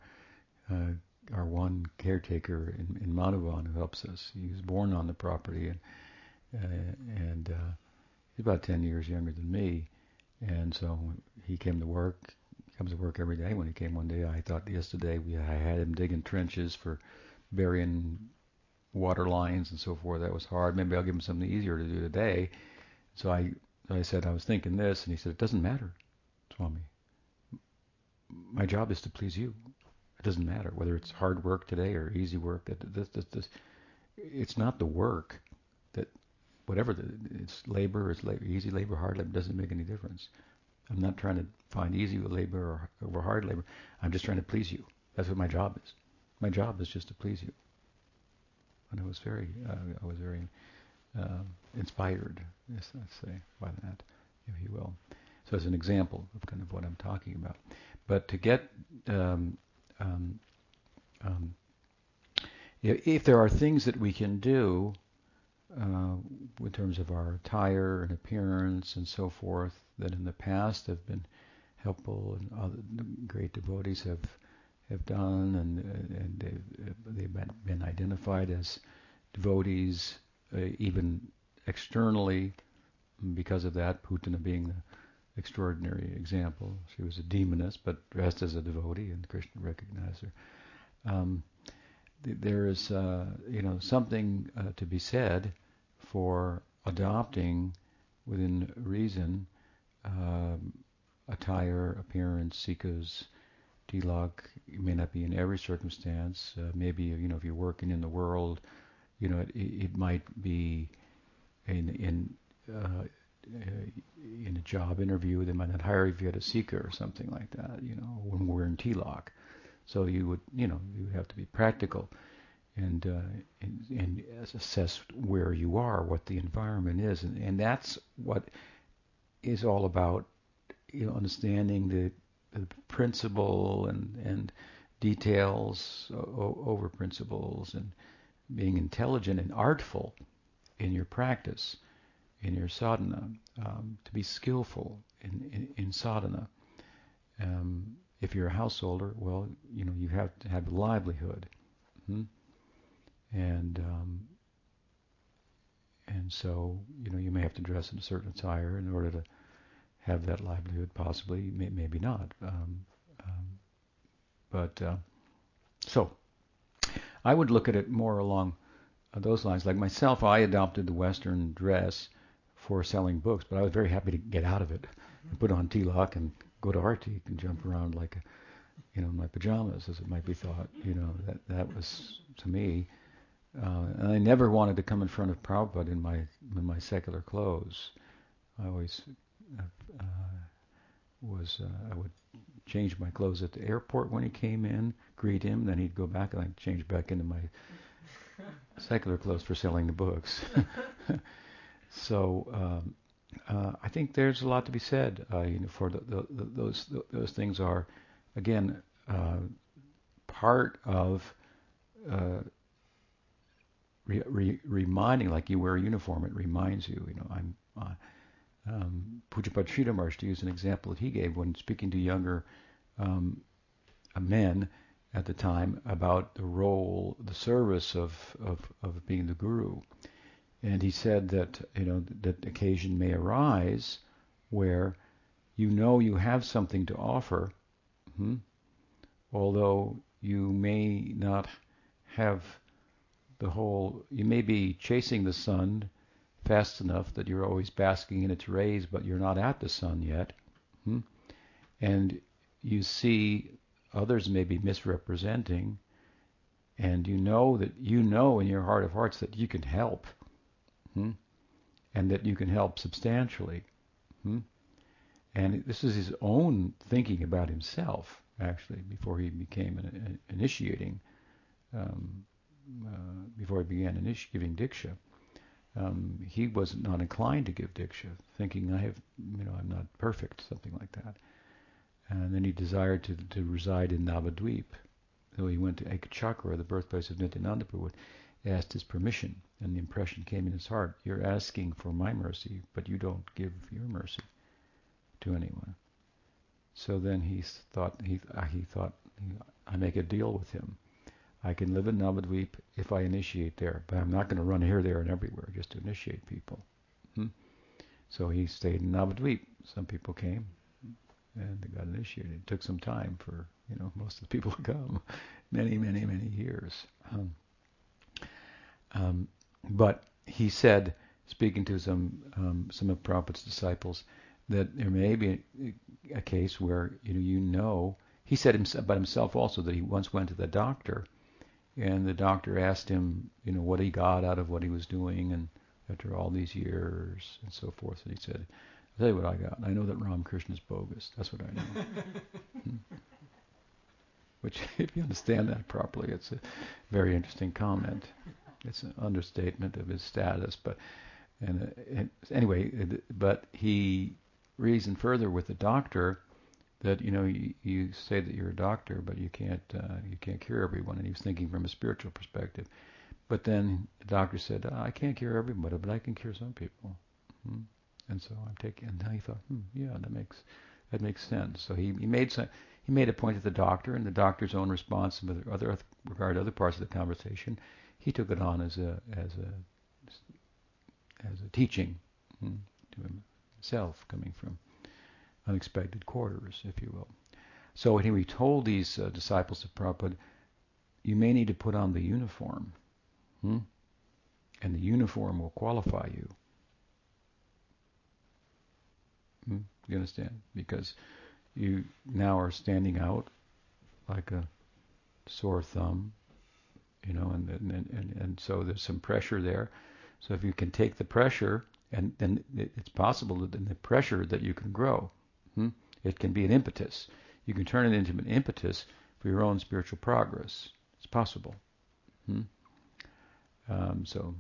uh, our one caretaker in, in Madhuvan who helps us. He was born on the property and uh, and uh, he's about 10 years younger than me. And so he came to work. Comes to work every day. When he came one day, I thought yesterday we I had him digging trenches for burying water lines and so forth. That was hard. Maybe I'll give him something easier to do today. So I I said I was thinking this, and he said it doesn't matter, Swami. My job is to please you. It doesn't matter whether it's hard work today or easy work. This, this, this, it's not the work that whatever the, it's labor, it's labor, easy labor, hard labor doesn't make any difference. I'm not trying to find easy labor or, or hard labor. I'm just trying to please you. That's what my job is. My job is just to please you. And I was very, uh, I was very uh, inspired, yes, let's say, by that, if you will. So as an example of kind of what I'm talking about. But to get um, um, um, if there are things that we can do uh, in terms of our attire and appearance and so forth that in the past have been helpful and other great devotees have have done and and they've, they've been, identified as devotees uh, even externally because of that Putana being the extraordinary example. She was a demoness, but dressed as a devotee, and Krishna recognized her. Um, th- there is, uh, you know, something uh, to be said for adopting, within reason, um, attire, appearance, sikhas, It may not be in every circumstance. Uh, maybe you know if you're working in the world, you know it, it might be in in uh, in a job interview they might not hire you if you had a sikha or something like that. You know when we're in tilak, so you would you know you would have to be practical and, uh, and, and assess where you are, what the environment is, and, and that's what is all about. You know, understanding the principle and and details over principles, and being intelligent and artful in your practice, in your sadhana, um, to be skillful in, in, in sadhana. Um, if you're a householder, well, you know, you have to have a livelihood. Hmm? and um, and so you know you may have to dress in a certain attire in order to have that livelihood. Possibly, may, maybe not. Um, um, but uh, so I would look at it more along those lines. Like myself, I adopted the Western dress for selling books, but I was very happy to get out of it, and put on tilak and go to Artik and jump around like a, you know, my pajamas, as it might be thought. You know, that that was to me uh, and I never wanted to come in front of Prabhupada in my in my secular clothes. I always uh, uh, was uh, I would change my clothes at the airport when he came in, greet him, then he'd go back and I'd change back into my secular clothes for selling the books. so um, uh, I think there's a lot to be said. Uh, you know, for the, the, the, those those things are again uh, part of re, re, reminding, like you wear a uniform, it reminds you. You know, I'm uh, um, Pujapad Sridhar to use an example that he gave when speaking to younger um, men at the time about the role, the service of, of, of being the guru. And he said that, you know, that occasion may arise where you know you have something to offer, hmm, although you may not have the whole, you may be chasing the sun fast enough that you're always basking in its rays, but you're not at the sun yet. Hmm? And you see others may be misrepresenting, and you know that you know in your heart of hearts that you can help, hmm? and that you can help substantially. Hmm? And this is his own thinking about himself, actually, before he became an, an initiating um, uh, before he began initi- giving diksha, um, he was not inclined to give diksha, thinking I have, you know, I'm not perfect, something like that. And then he desired to, to reside in Navadvip. So he went to Ekachakra, the birthplace of Nityananda Prabhu, asked his permission, and the impression came in his heart: You're asking for my mercy, but you don't give your mercy to anyone. So then he thought he he thought I make a deal with him. I can live in Navadvip if I initiate there, but I'm not going to run here, there, and everywhere just to initiate people. Hmm? So he stayed in Navadvip. Some people came and they got initiated. It took some time for you know most of the people to come, many, many, many years. Um, um, but he said, speaking to some um, some of Prabhupada's disciples, that there may be a, a case where you know you know. He said himself, about himself also that he once went to the doctor and the doctor asked him, you know, what he got out of what he was doing, and after all these years and so forth, and he said, "I'll tell you what I got. I know that Ramakrishna is bogus. That's what I know." Hmm. Which, if you understand that properly, it's a very interesting comment. It's an understatement of his status, but and, uh, and anyway, but he reasoned further with the doctor that you know you, you, say that you're a doctor, but you can't uh, you can't cure everyone. And he was thinking from a spiritual perspective. But then the doctor said, oh, I can't cure everybody, but I can cure some people. Hmm? And so I'm taking. And now he thought, hmm, yeah, that makes that makes sense. So he, he made some, he made a point to the doctor, and the doctor's own response with other regard other parts of the conversation, he took it on as a as a as a teaching hmm, to himself coming from unexpected quarters, if you will. So anyway, he told these uh, disciples of Prabhupada, you may need to put on the uniform, hmm? and the uniform will qualify you. Hmm? You understand? Because you now are standing out like a sore thumb, you know, and and and, and so there's some pressure there. So if you can take the pressure, and then it's possible that in the pressure that you can grow. Hmm? It can be an impetus. You can turn it into an impetus for your own spiritual progress. It's possible. Hmm? Um, so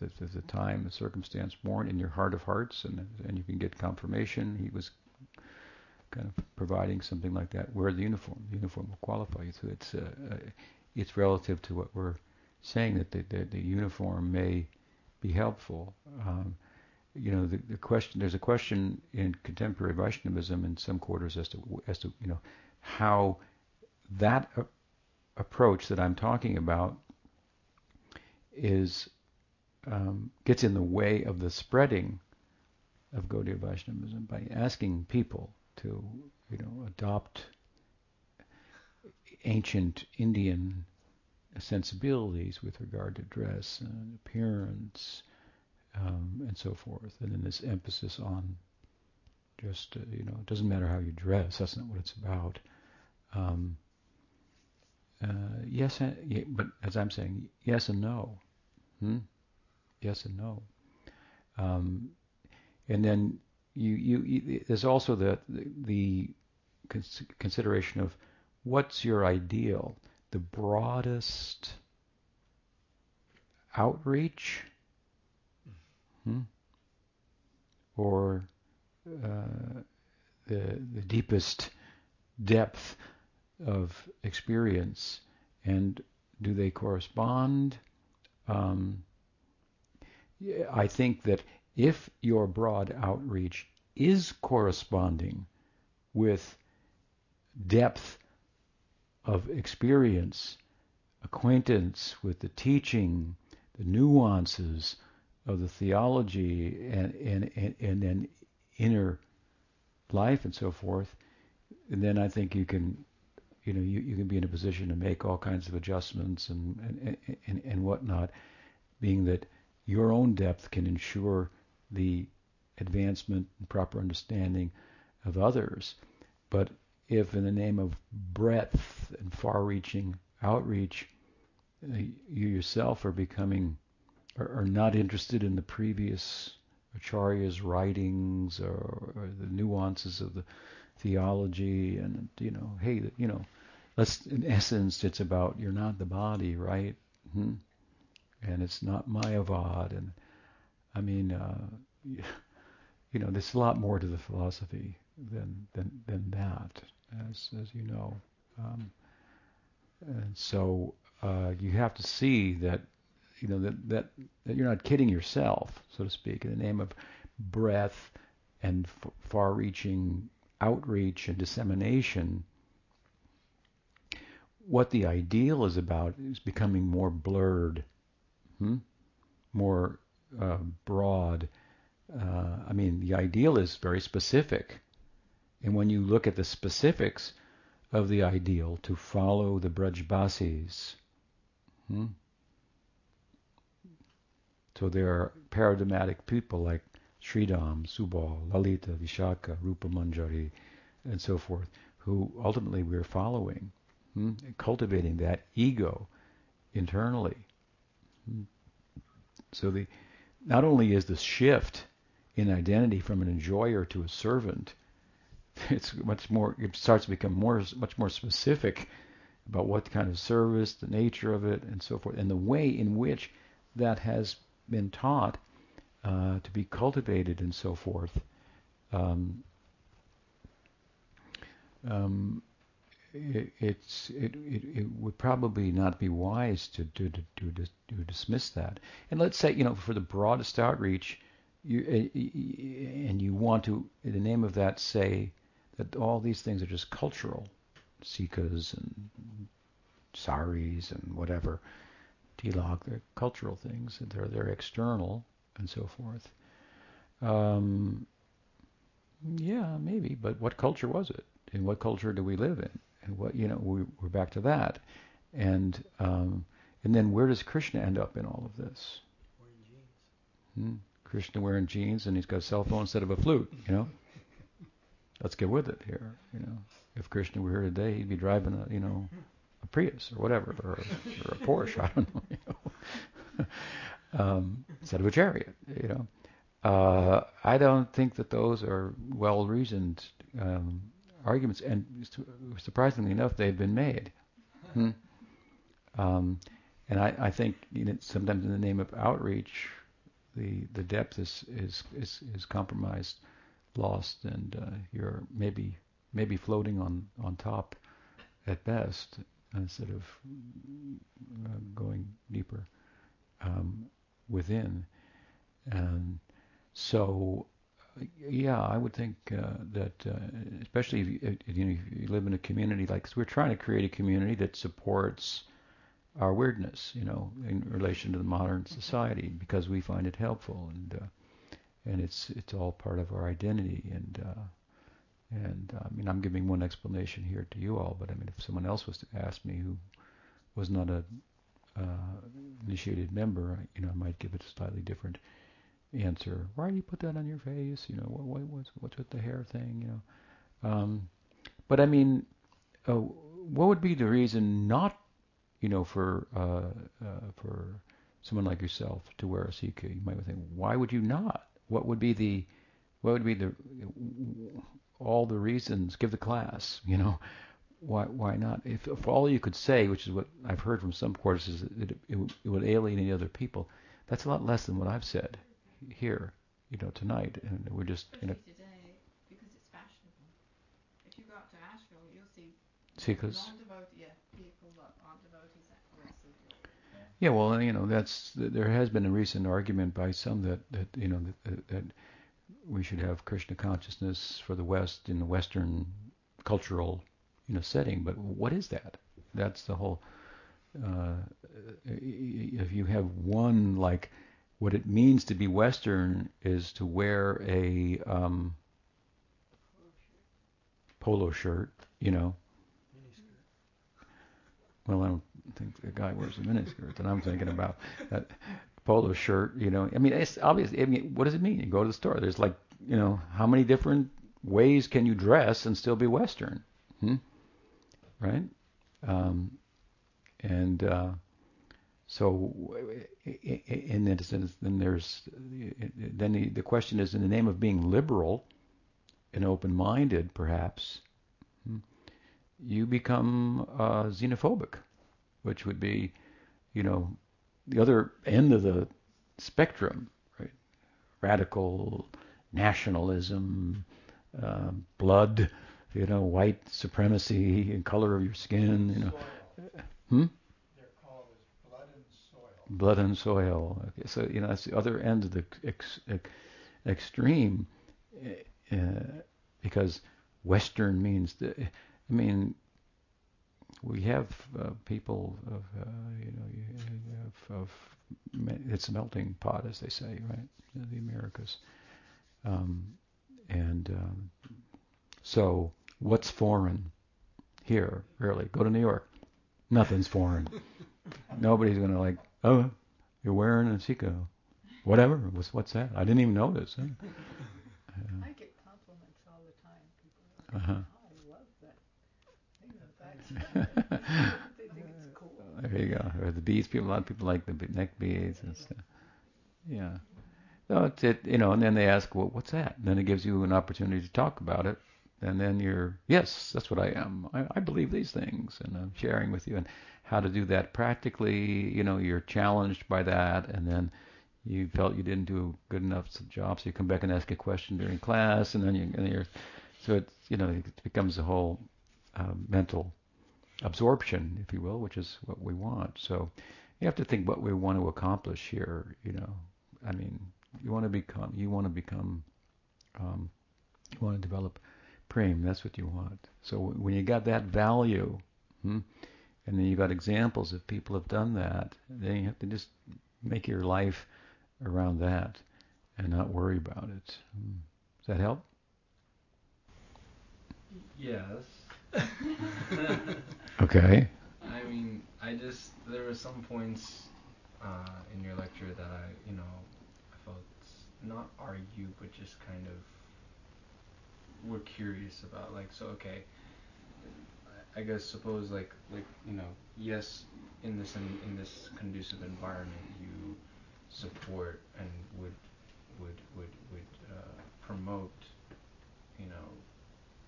if there's a time, a circumstance born in your heart of hearts, and and you can get confirmation, he was kind of providing something like that. Wear the uniform. The uniform will qualify you. So it's uh, uh, it's relative to what we're saying that the, the, the uniform may be helpful. Um, you know, the, the, question there's a question in contemporary Vaishnavism in some quarters as to as to you know how that a- approach that I'm talking about is um, gets in the way of the spreading of Gaudiya Vaishnavism by asking people to, you know, adopt ancient Indian sensibilities with regard to dress and appearance um, and so forth, and then this emphasis on just, uh, you know, it doesn't matter how you dress. That's not what it's about. Um, uh, yes, but as I'm saying, yes and no. Hmm? yes and no. Um, and then you, you, you, there's also the, the, the consideration of what's your ideal, the broadest outreach, hmm? or uh, the the deepest depth of experience, and do they correspond? Um, I think that if your broad outreach is corresponding with depth of experience, acquaintance with the teaching, the nuances of the theology, and and and, then inner life and so forth, and then I think you can, you know, you, you can be in a position to make all kinds of adjustments and and and, and whatnot, being that your own depth can ensure the advancement and proper understanding of others. But if, in the name of breadth and far-reaching outreach, uh, you yourself are becoming are, are, not interested in the previous acharya's writings or, or, the nuances of the theology, and you know, hey, you know, let's in essence, it's about you're not the body, right? Hmm? and it's not Mayavad, and I mean, uh, you know, there's a lot more to the philosophy than than than that, as as you know, um, and so uh, you have to see that, you know, that that that you're not kidding yourself, so to speak, in the name of breadth and f- far-reaching outreach and dissemination what the ideal is about is becoming more blurred hmm? more uh, broad. Uh, I mean, the ideal is very specific. And when you look at the specifics of the ideal to follow the Brajbasis, hmm? So there are paradigmatic people like Sridham, Subal, Lalita, Vishaka, Rupa Manjari, and so forth, who ultimately we're following, hmm? cultivating that ego internally. Hmm? So the not only is the shift in identity from an enjoyer to a servant, it's much more. It starts to become more, much more specific about what kind of service, the nature of it, and so forth, and the way in which that has been taught uh, to be cultivated and so forth. Um, um, it, it's it, it, it, would probably not be wise to to, to to to dismiss that. And let's say you know for the broadest outreach, you eh, and you want to in the name of that say that all these things are just cultural, sikhas and saris and whatever, tilak, they're cultural things. They're they're external and so forth. Um, yeah, maybe, but what culture was it? And what culture do we live in? and what you know we, are back to that, and um, and then where does Krishna end up in all of this? Wearing jeans. Hmm? Krishna wearing jeans and he's got a cell phone instead of a flute, you know. let's get with it here. You know, if Krishna were here today, he'd be driving a you know a Prius or whatever, or, or a Porsche. I don't know. You know. um, instead of a chariot, you know. Uh, I don't think that those are well-reasoned um, arguments, and surprisingly enough, they've been made. Hmm? Um, and I, I think you know, sometimes in the name of outreach, the the depth is is is, is compromised, lost, and uh, you're maybe maybe floating on on top at best instead of uh, going deeper um, within. And so, yeah, I would think uh, that, uh, especially if you, you, know, if you live in a community like this, we're trying to create a community that supports our weirdness, you know, in relation to the modern society, because we find it helpful, and uh, and it's it's all part of our identity, and uh, and uh, I mean, I'm giving one explanation here to you all, but I mean, if someone else was to ask me who was not a uh, initiated member, you know, I might give it a slightly different answer. Why do you put that on your face? You know, what, what what's what's with the hair thing? You know, um, but I mean, uh, what would be the reason not you know, for uh, uh, for someone like yourself to wear a sikha, you might think, why would you not? What would be the what would be the all the reasons? Give the class, you know. Why why not? If, if all you could say, which is what I've heard from some is that it, it, it would alienate other people. That's a lot less than what I've said here, you know, tonight, and we're just Especially you know. today, because it's fashionable. If you go out to Asheville, you'll see non-devotees, yeah, people that aren't devotees that wear sikhas. Yeah, well, you know, that's there has been a recent argument by some that that you know that, that we should have Krishna consciousness for the West in the Western cultural you know setting. But what is that? That's the whole. Uh, if you have one like what it means to be Western is to wear a um, polo shirt, you know. Well, I don't think the guy wears a miniskirt that I'm thinking about. That polo shirt, you know. I mean, it's obvious. I mean, what does it mean? You go to the store. There's like, you know, how many different ways can you dress and still be Western? Hmm? Right? Um, and uh, so, in that sense, then there's then the, the question is, in the name of being liberal and open-minded, perhaps, hmm, you become uh, xenophobic, which would be, you know, the other end of the spectrum, right? Radical nationalism, uh, blood, you know, white supremacy, and color of your skin, you know. Hmm? They're called blood and soil. Blood and soil. Okay, so you know that's the other end of the ex, ex, extreme, uh, because Western means the. I mean, we have uh, people of uh, you know you have, of it's a melting pot, as they say, right? The Americas, um, and um, so what's foreign here? Really, go to New York. Nothing's foreign. Nobody's gonna like, oh, you're wearing a Chico Whatever. What's what's that? I didn't even notice. Huh? I get compliments all the time. People are like, Uh-huh. oh, I love that. Thing that they think it's cool. There you go. Or the beads. People, a lot of people like the neck beads and stuff. Yeah. No, it's it. You know, and then they ask, well, what's that? And then it gives you an opportunity to talk about it. And then you're, yes, that's what I am. I, I believe these things, and I'm sharing with you and how to do that practically. You know, you're challenged by that, and then you felt you didn't do a good enough job, so you come back and ask a question during class, and then you, and you're, so it's, you know, it becomes a whole uh, mental absorption, if you will, which is what we want. So you have to think what we want to accomplish here. You know, I mean, you want to become, you want to become, um, you want to develop prem. That's what you want. So when you got that value, hmm, and then you got examples of people have done that, then you have to just make your life around that and not worry about it. Hmm. Does that help? Yes. Okay. I mean, I just there were some points uh, in your lecture that I, you know, I felt not argue, but just kind of we're curious about. Like, so okay, I guess suppose like like you know, yes, in this in, in this conducive environment, you support and would would would would uh, promote, you know,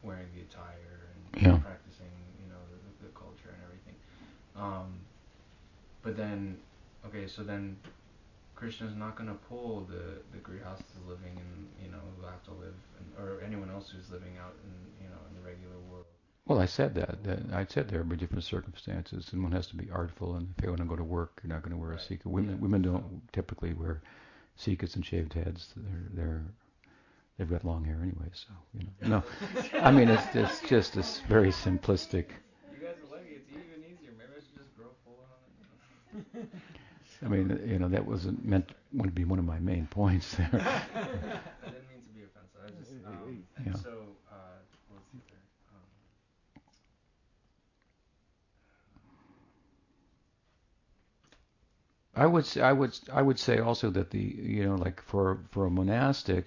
wearing the attire and Yeah. practicing, you know, the, the culture and everything. Um, but then, okay, so then Krishna's not gonna pull the the grihasthas living in you know who have to live in, or anyone else who's living out in you know in the regular world. Well, I said that. that I said there are different circumstances, and one has to be artful. And if you want to go to work, you're not going to wear Right. a sikha. Women, Yeah. women don't typically wear sikhas and shaved heads. They're they're they've got long hair anyway. So you know, no. I mean, it's it's just this very simplistic. You guys are lucky. It's even easier. Maybe I should just grow full on it. I mean, you know, that wasn't meant to be one of my main points there. I didn't mean to be offensive. I just um, Yeah. so uh, what was the other? Um, I would say, I would I would say also that the you know like for for a monastic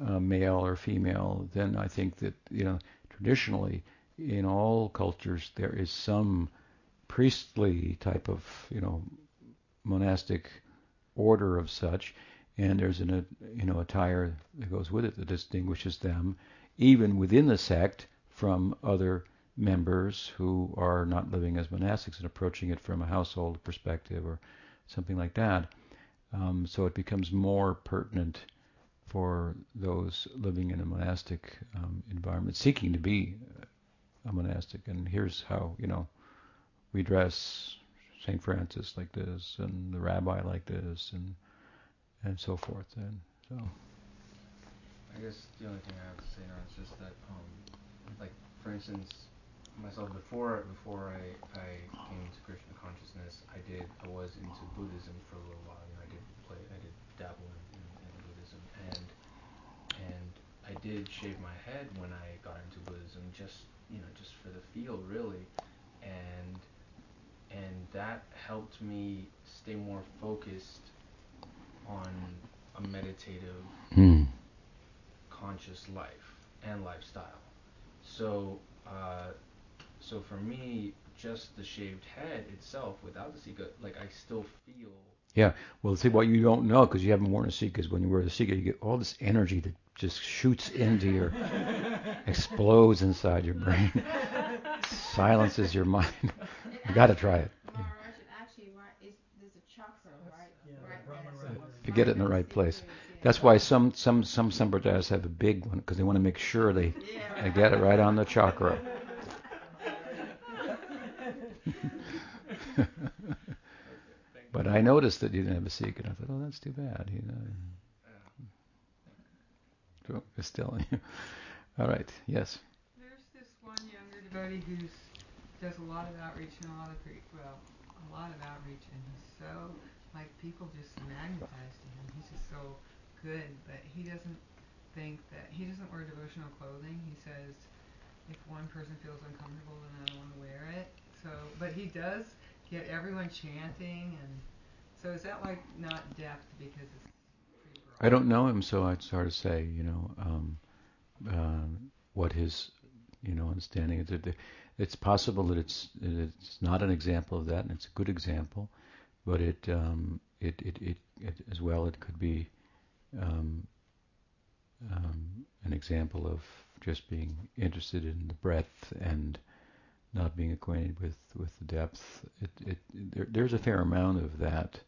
uh, male or female, then I think that you know traditionally in all cultures there is some priestly type of you know monastic order of such, and there's an a, you know attire that goes with it that distinguishes them even within the sect from other members who are not living as monastics and approaching it from a household perspective or something like that. Um, so it becomes more pertinent for those living in a monastic um, environment, seeking to be a monastic. And here's how you know we dress Saint Francis like this, and the rabbi like this, and and so forth. And so I guess the only thing I have to say now is just that, um, like for instance, myself before before I, I came to Krishna consciousness, I did I was into Buddhism for a little while. You know, I did play I did dabble in, in, in Buddhism, and and I did shave my head when I got into Buddhism, just you know just for the feel really, and and that helped me stay more focused on a meditative hmm. conscious life and lifestyle. So, uh, so for me, just the shaved head itself, without the sikha, like I still feel. Yeah. Well, see what you don't know because you haven't worn a sikha is when you wear the sikha, you get all this energy that just shoots into your, explodes inside your brain, silences your mind. you got to try it. Maharaj, it actually right is there's a chakra right Yeah, the right Brahma there. Rama. If you get it in the right place. That's why some some some sampradayas have a big one because they want to make sure they, Yeah. they get it right on the chakra. but I noticed that you didn't have a sikha, and I thought, oh, that's too bad. You know. So it's still. All right. Yes. There's this one younger devotee who's does a lot of outreach and a lot of pre- well, a lot of outreach, and he's so like people just magnetize to him. He's just so good, but he doesn't think that he doesn't wear devotional clothing. He says if one person feels uncomfortable, then I don't want to wear it. So, but he does get everyone chanting, and so is that like not depth because it's? I don't know him, so it's hard to say. You know, um, um, what his, you know, understanding. It, it's possible that it's it's not an example of that, and it's a good example, but it um, it, it, it, it as well it could be um, um, an example of just being interested in the breadth and not being acquainted with, with the depth. It, it, there, there's a fair amount of that.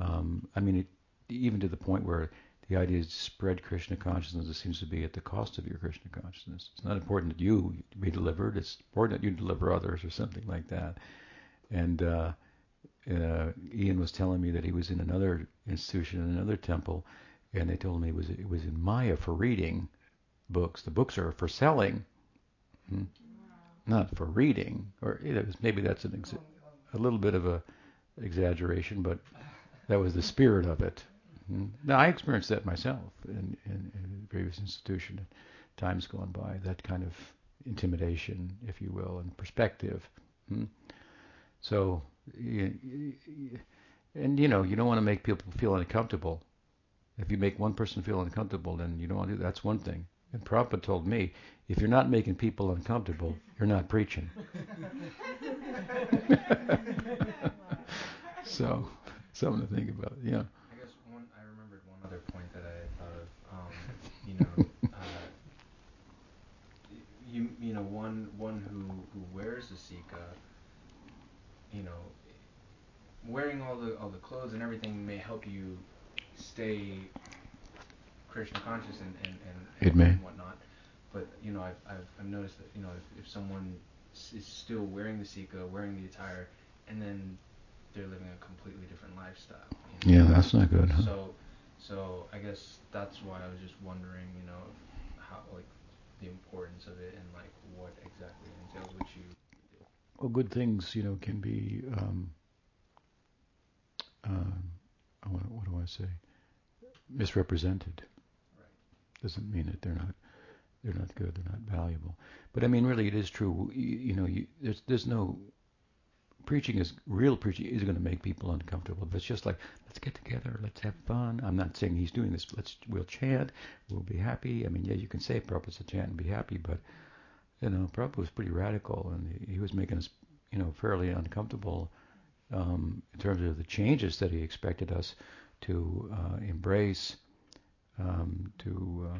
Um, I mean, even to the point where the idea is to spread Krishna consciousness, it seems to be at the cost of your Krishna consciousness. It's not important that you be delivered, it's important that you deliver others or something like that. And uh, uh, Ian was telling me that he was in another institution, in another temple, and they told me it was it was in Maya for reading books. The books are for selling, hmm, not for reading. Or maybe that's an ex- a little bit of a exaggeration, but that was the spirit of it. Hmm. Now I experienced that myself in, in, in a previous institution, times gone by. That kind of intimidation, if you will, and perspective. Hmm. So, and you know, you don't want to make people feel uncomfortable. If you make one person feel uncomfortable, then you don't want to do that. That's one thing. And Prabhupada told me, if you're not making people uncomfortable, you're not preaching. so, something to think about. Yeah. I guess one. I remembered one other point that I had thought of. Um, you know, uh, you you know one one who who wears a sikha. You know, wearing all the all the clothes and everything may help you stay Krishna conscious and and, and, it may. and whatnot. But you know, I've, I've I've noticed that you know if, if someone is still wearing the sikha, wearing the attire, and then they're living a completely different lifestyle. You know? Yeah, that's not good. Huh? So, so I guess that's why I was just wondering, you know, how like the importance of it and like what exactly entails, which you. Do. well, good things, you know, can be. Um, um, what do I say? Misrepresented. Right. Doesn't mean that they're not they're not good, they're not valuable. But I mean, really, it is true. You, you know, you, there's there's no preaching is real preaching is going to make people uncomfortable. But it's just like let's get together, let's have fun. I'm not saying he's doing this. Let's we'll chant, we'll be happy. I mean, yeah, you can say Prabhupada's a chant and be happy, but you know, Prabhupada was pretty radical, and he, he was making us, you know, fairly uncomfortable um, in terms of the changes that he expected us to uh, embrace, um, to uh,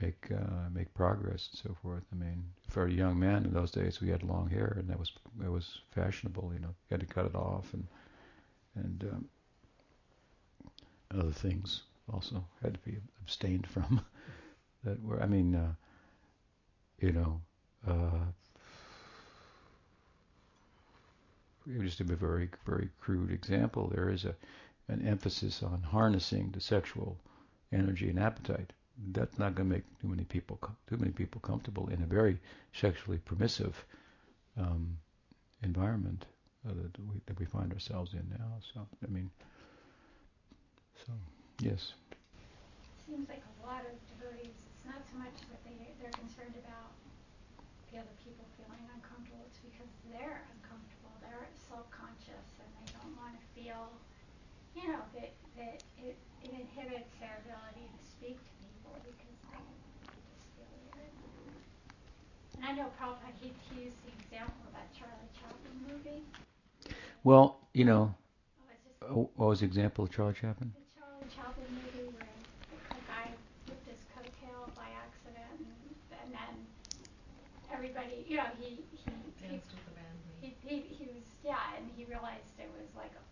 make uh, make progress and so forth. I mean, for a young man in those days, we had long hair, and that was it was fashionable. You know, you had to cut it off, and and um, other things also had to be abstained from. that were, I mean, uh, you know. Uh, just to give a very, very crude example, there is a, an emphasis on harnessing the sexual energy and appetite. That's not going to make too many people too many people comfortable in a very sexually permissive um, environment uh, that, we, that we find ourselves in now. So, I mean, so yes. Seems like a lot of devotees. It's not so much that they they're concerned about the other people feeling uncomfortable. It's because they're uncomfortable. they're self-conscious and they don't want to feel, you know, that, that it, it inhibits their ability to speak to people because they, they just feel weird. And I know Prabhupada, he, he used the example of that Charlie Chaplin movie. Well, you know, oh, oh, what was the example of Charlie Chaplin? The Charlie Chaplin movie where a guy ripped his coattail by accident and, and then everybody, you know, he, he, he, he, he, he was yeah, and he realized it was like a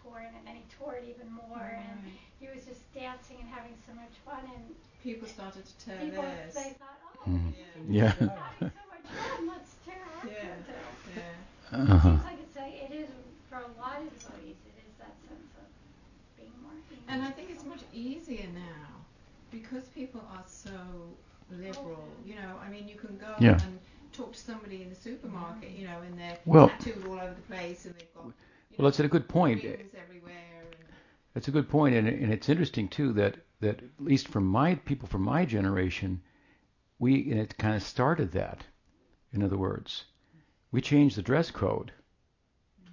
torn, and then he tore it even more, right. and he was just dancing and having so much fun, and people started to tear people, theirs. They thought, oh, mm. yeah, yeah. having so much fun, let's tear our yeah. yeah. Uh-huh. It seems like it's a, it is for a lot of devotees, it is that sense of being more. And I think it's much easier now because people are so liberal. Oh, you know, I mean, you can go yeah. and talk to somebody in the supermarket, you know, and they're well, tattooed all over the place, and they've got. well, know, that's a good point. everywhere. That's a good point, and, and it's interesting too that that at least from my people from my generation, we and it kind of started that. In other words, we changed the dress code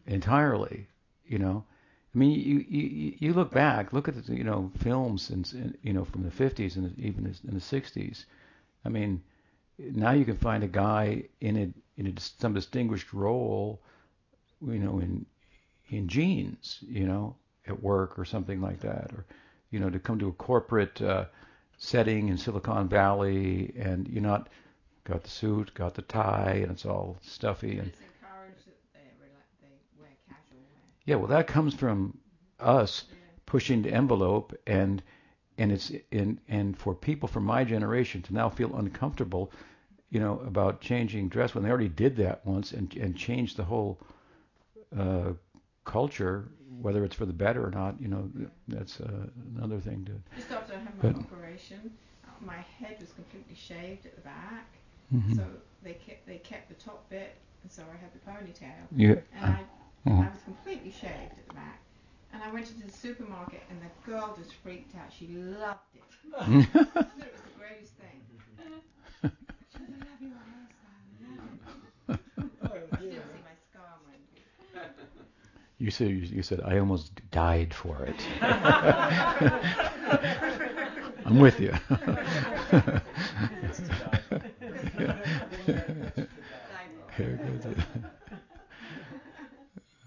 entirely. You know, I mean, you you, you look back, look at the you know films and you know from the 50s and even in the 60s. I mean, now you can find a guy in a in a, some distinguished role, you know, in in jeans, you know, at work or something like that, or you know, to come to a corporate uh, setting in Silicon Valley and you're not got the suit, got the tie, and it's all stuffy and. Yeah, well, that comes from us pushing the envelope and and it's in and for people from my generation to now feel uncomfortable, you know, about changing dress when they already did that once and and changed the whole uh, culture, whether it's for the better or not, you know, that's uh, another thing to. Just I had my but, operation, my head was completely shaved at the back, mm-hmm. so they kept they kept the top bit, and so I had the ponytail. Yeah. And I, uh-huh. I was completely shaved at the back. And I went into the supermarket and the girl just freaked out. She loved it. it was the greatest thing. she said, I love your hairstyle. I love it. oh, didn't see my scar, mind you. You said you said I almost died for it. I'm with you.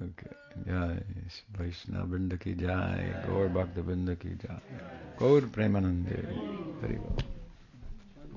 Okay. Jai Vaishnava Vrinda ki jai. Gaur Bhakta Vrinda ki jai. Gaur Premanande. Very well.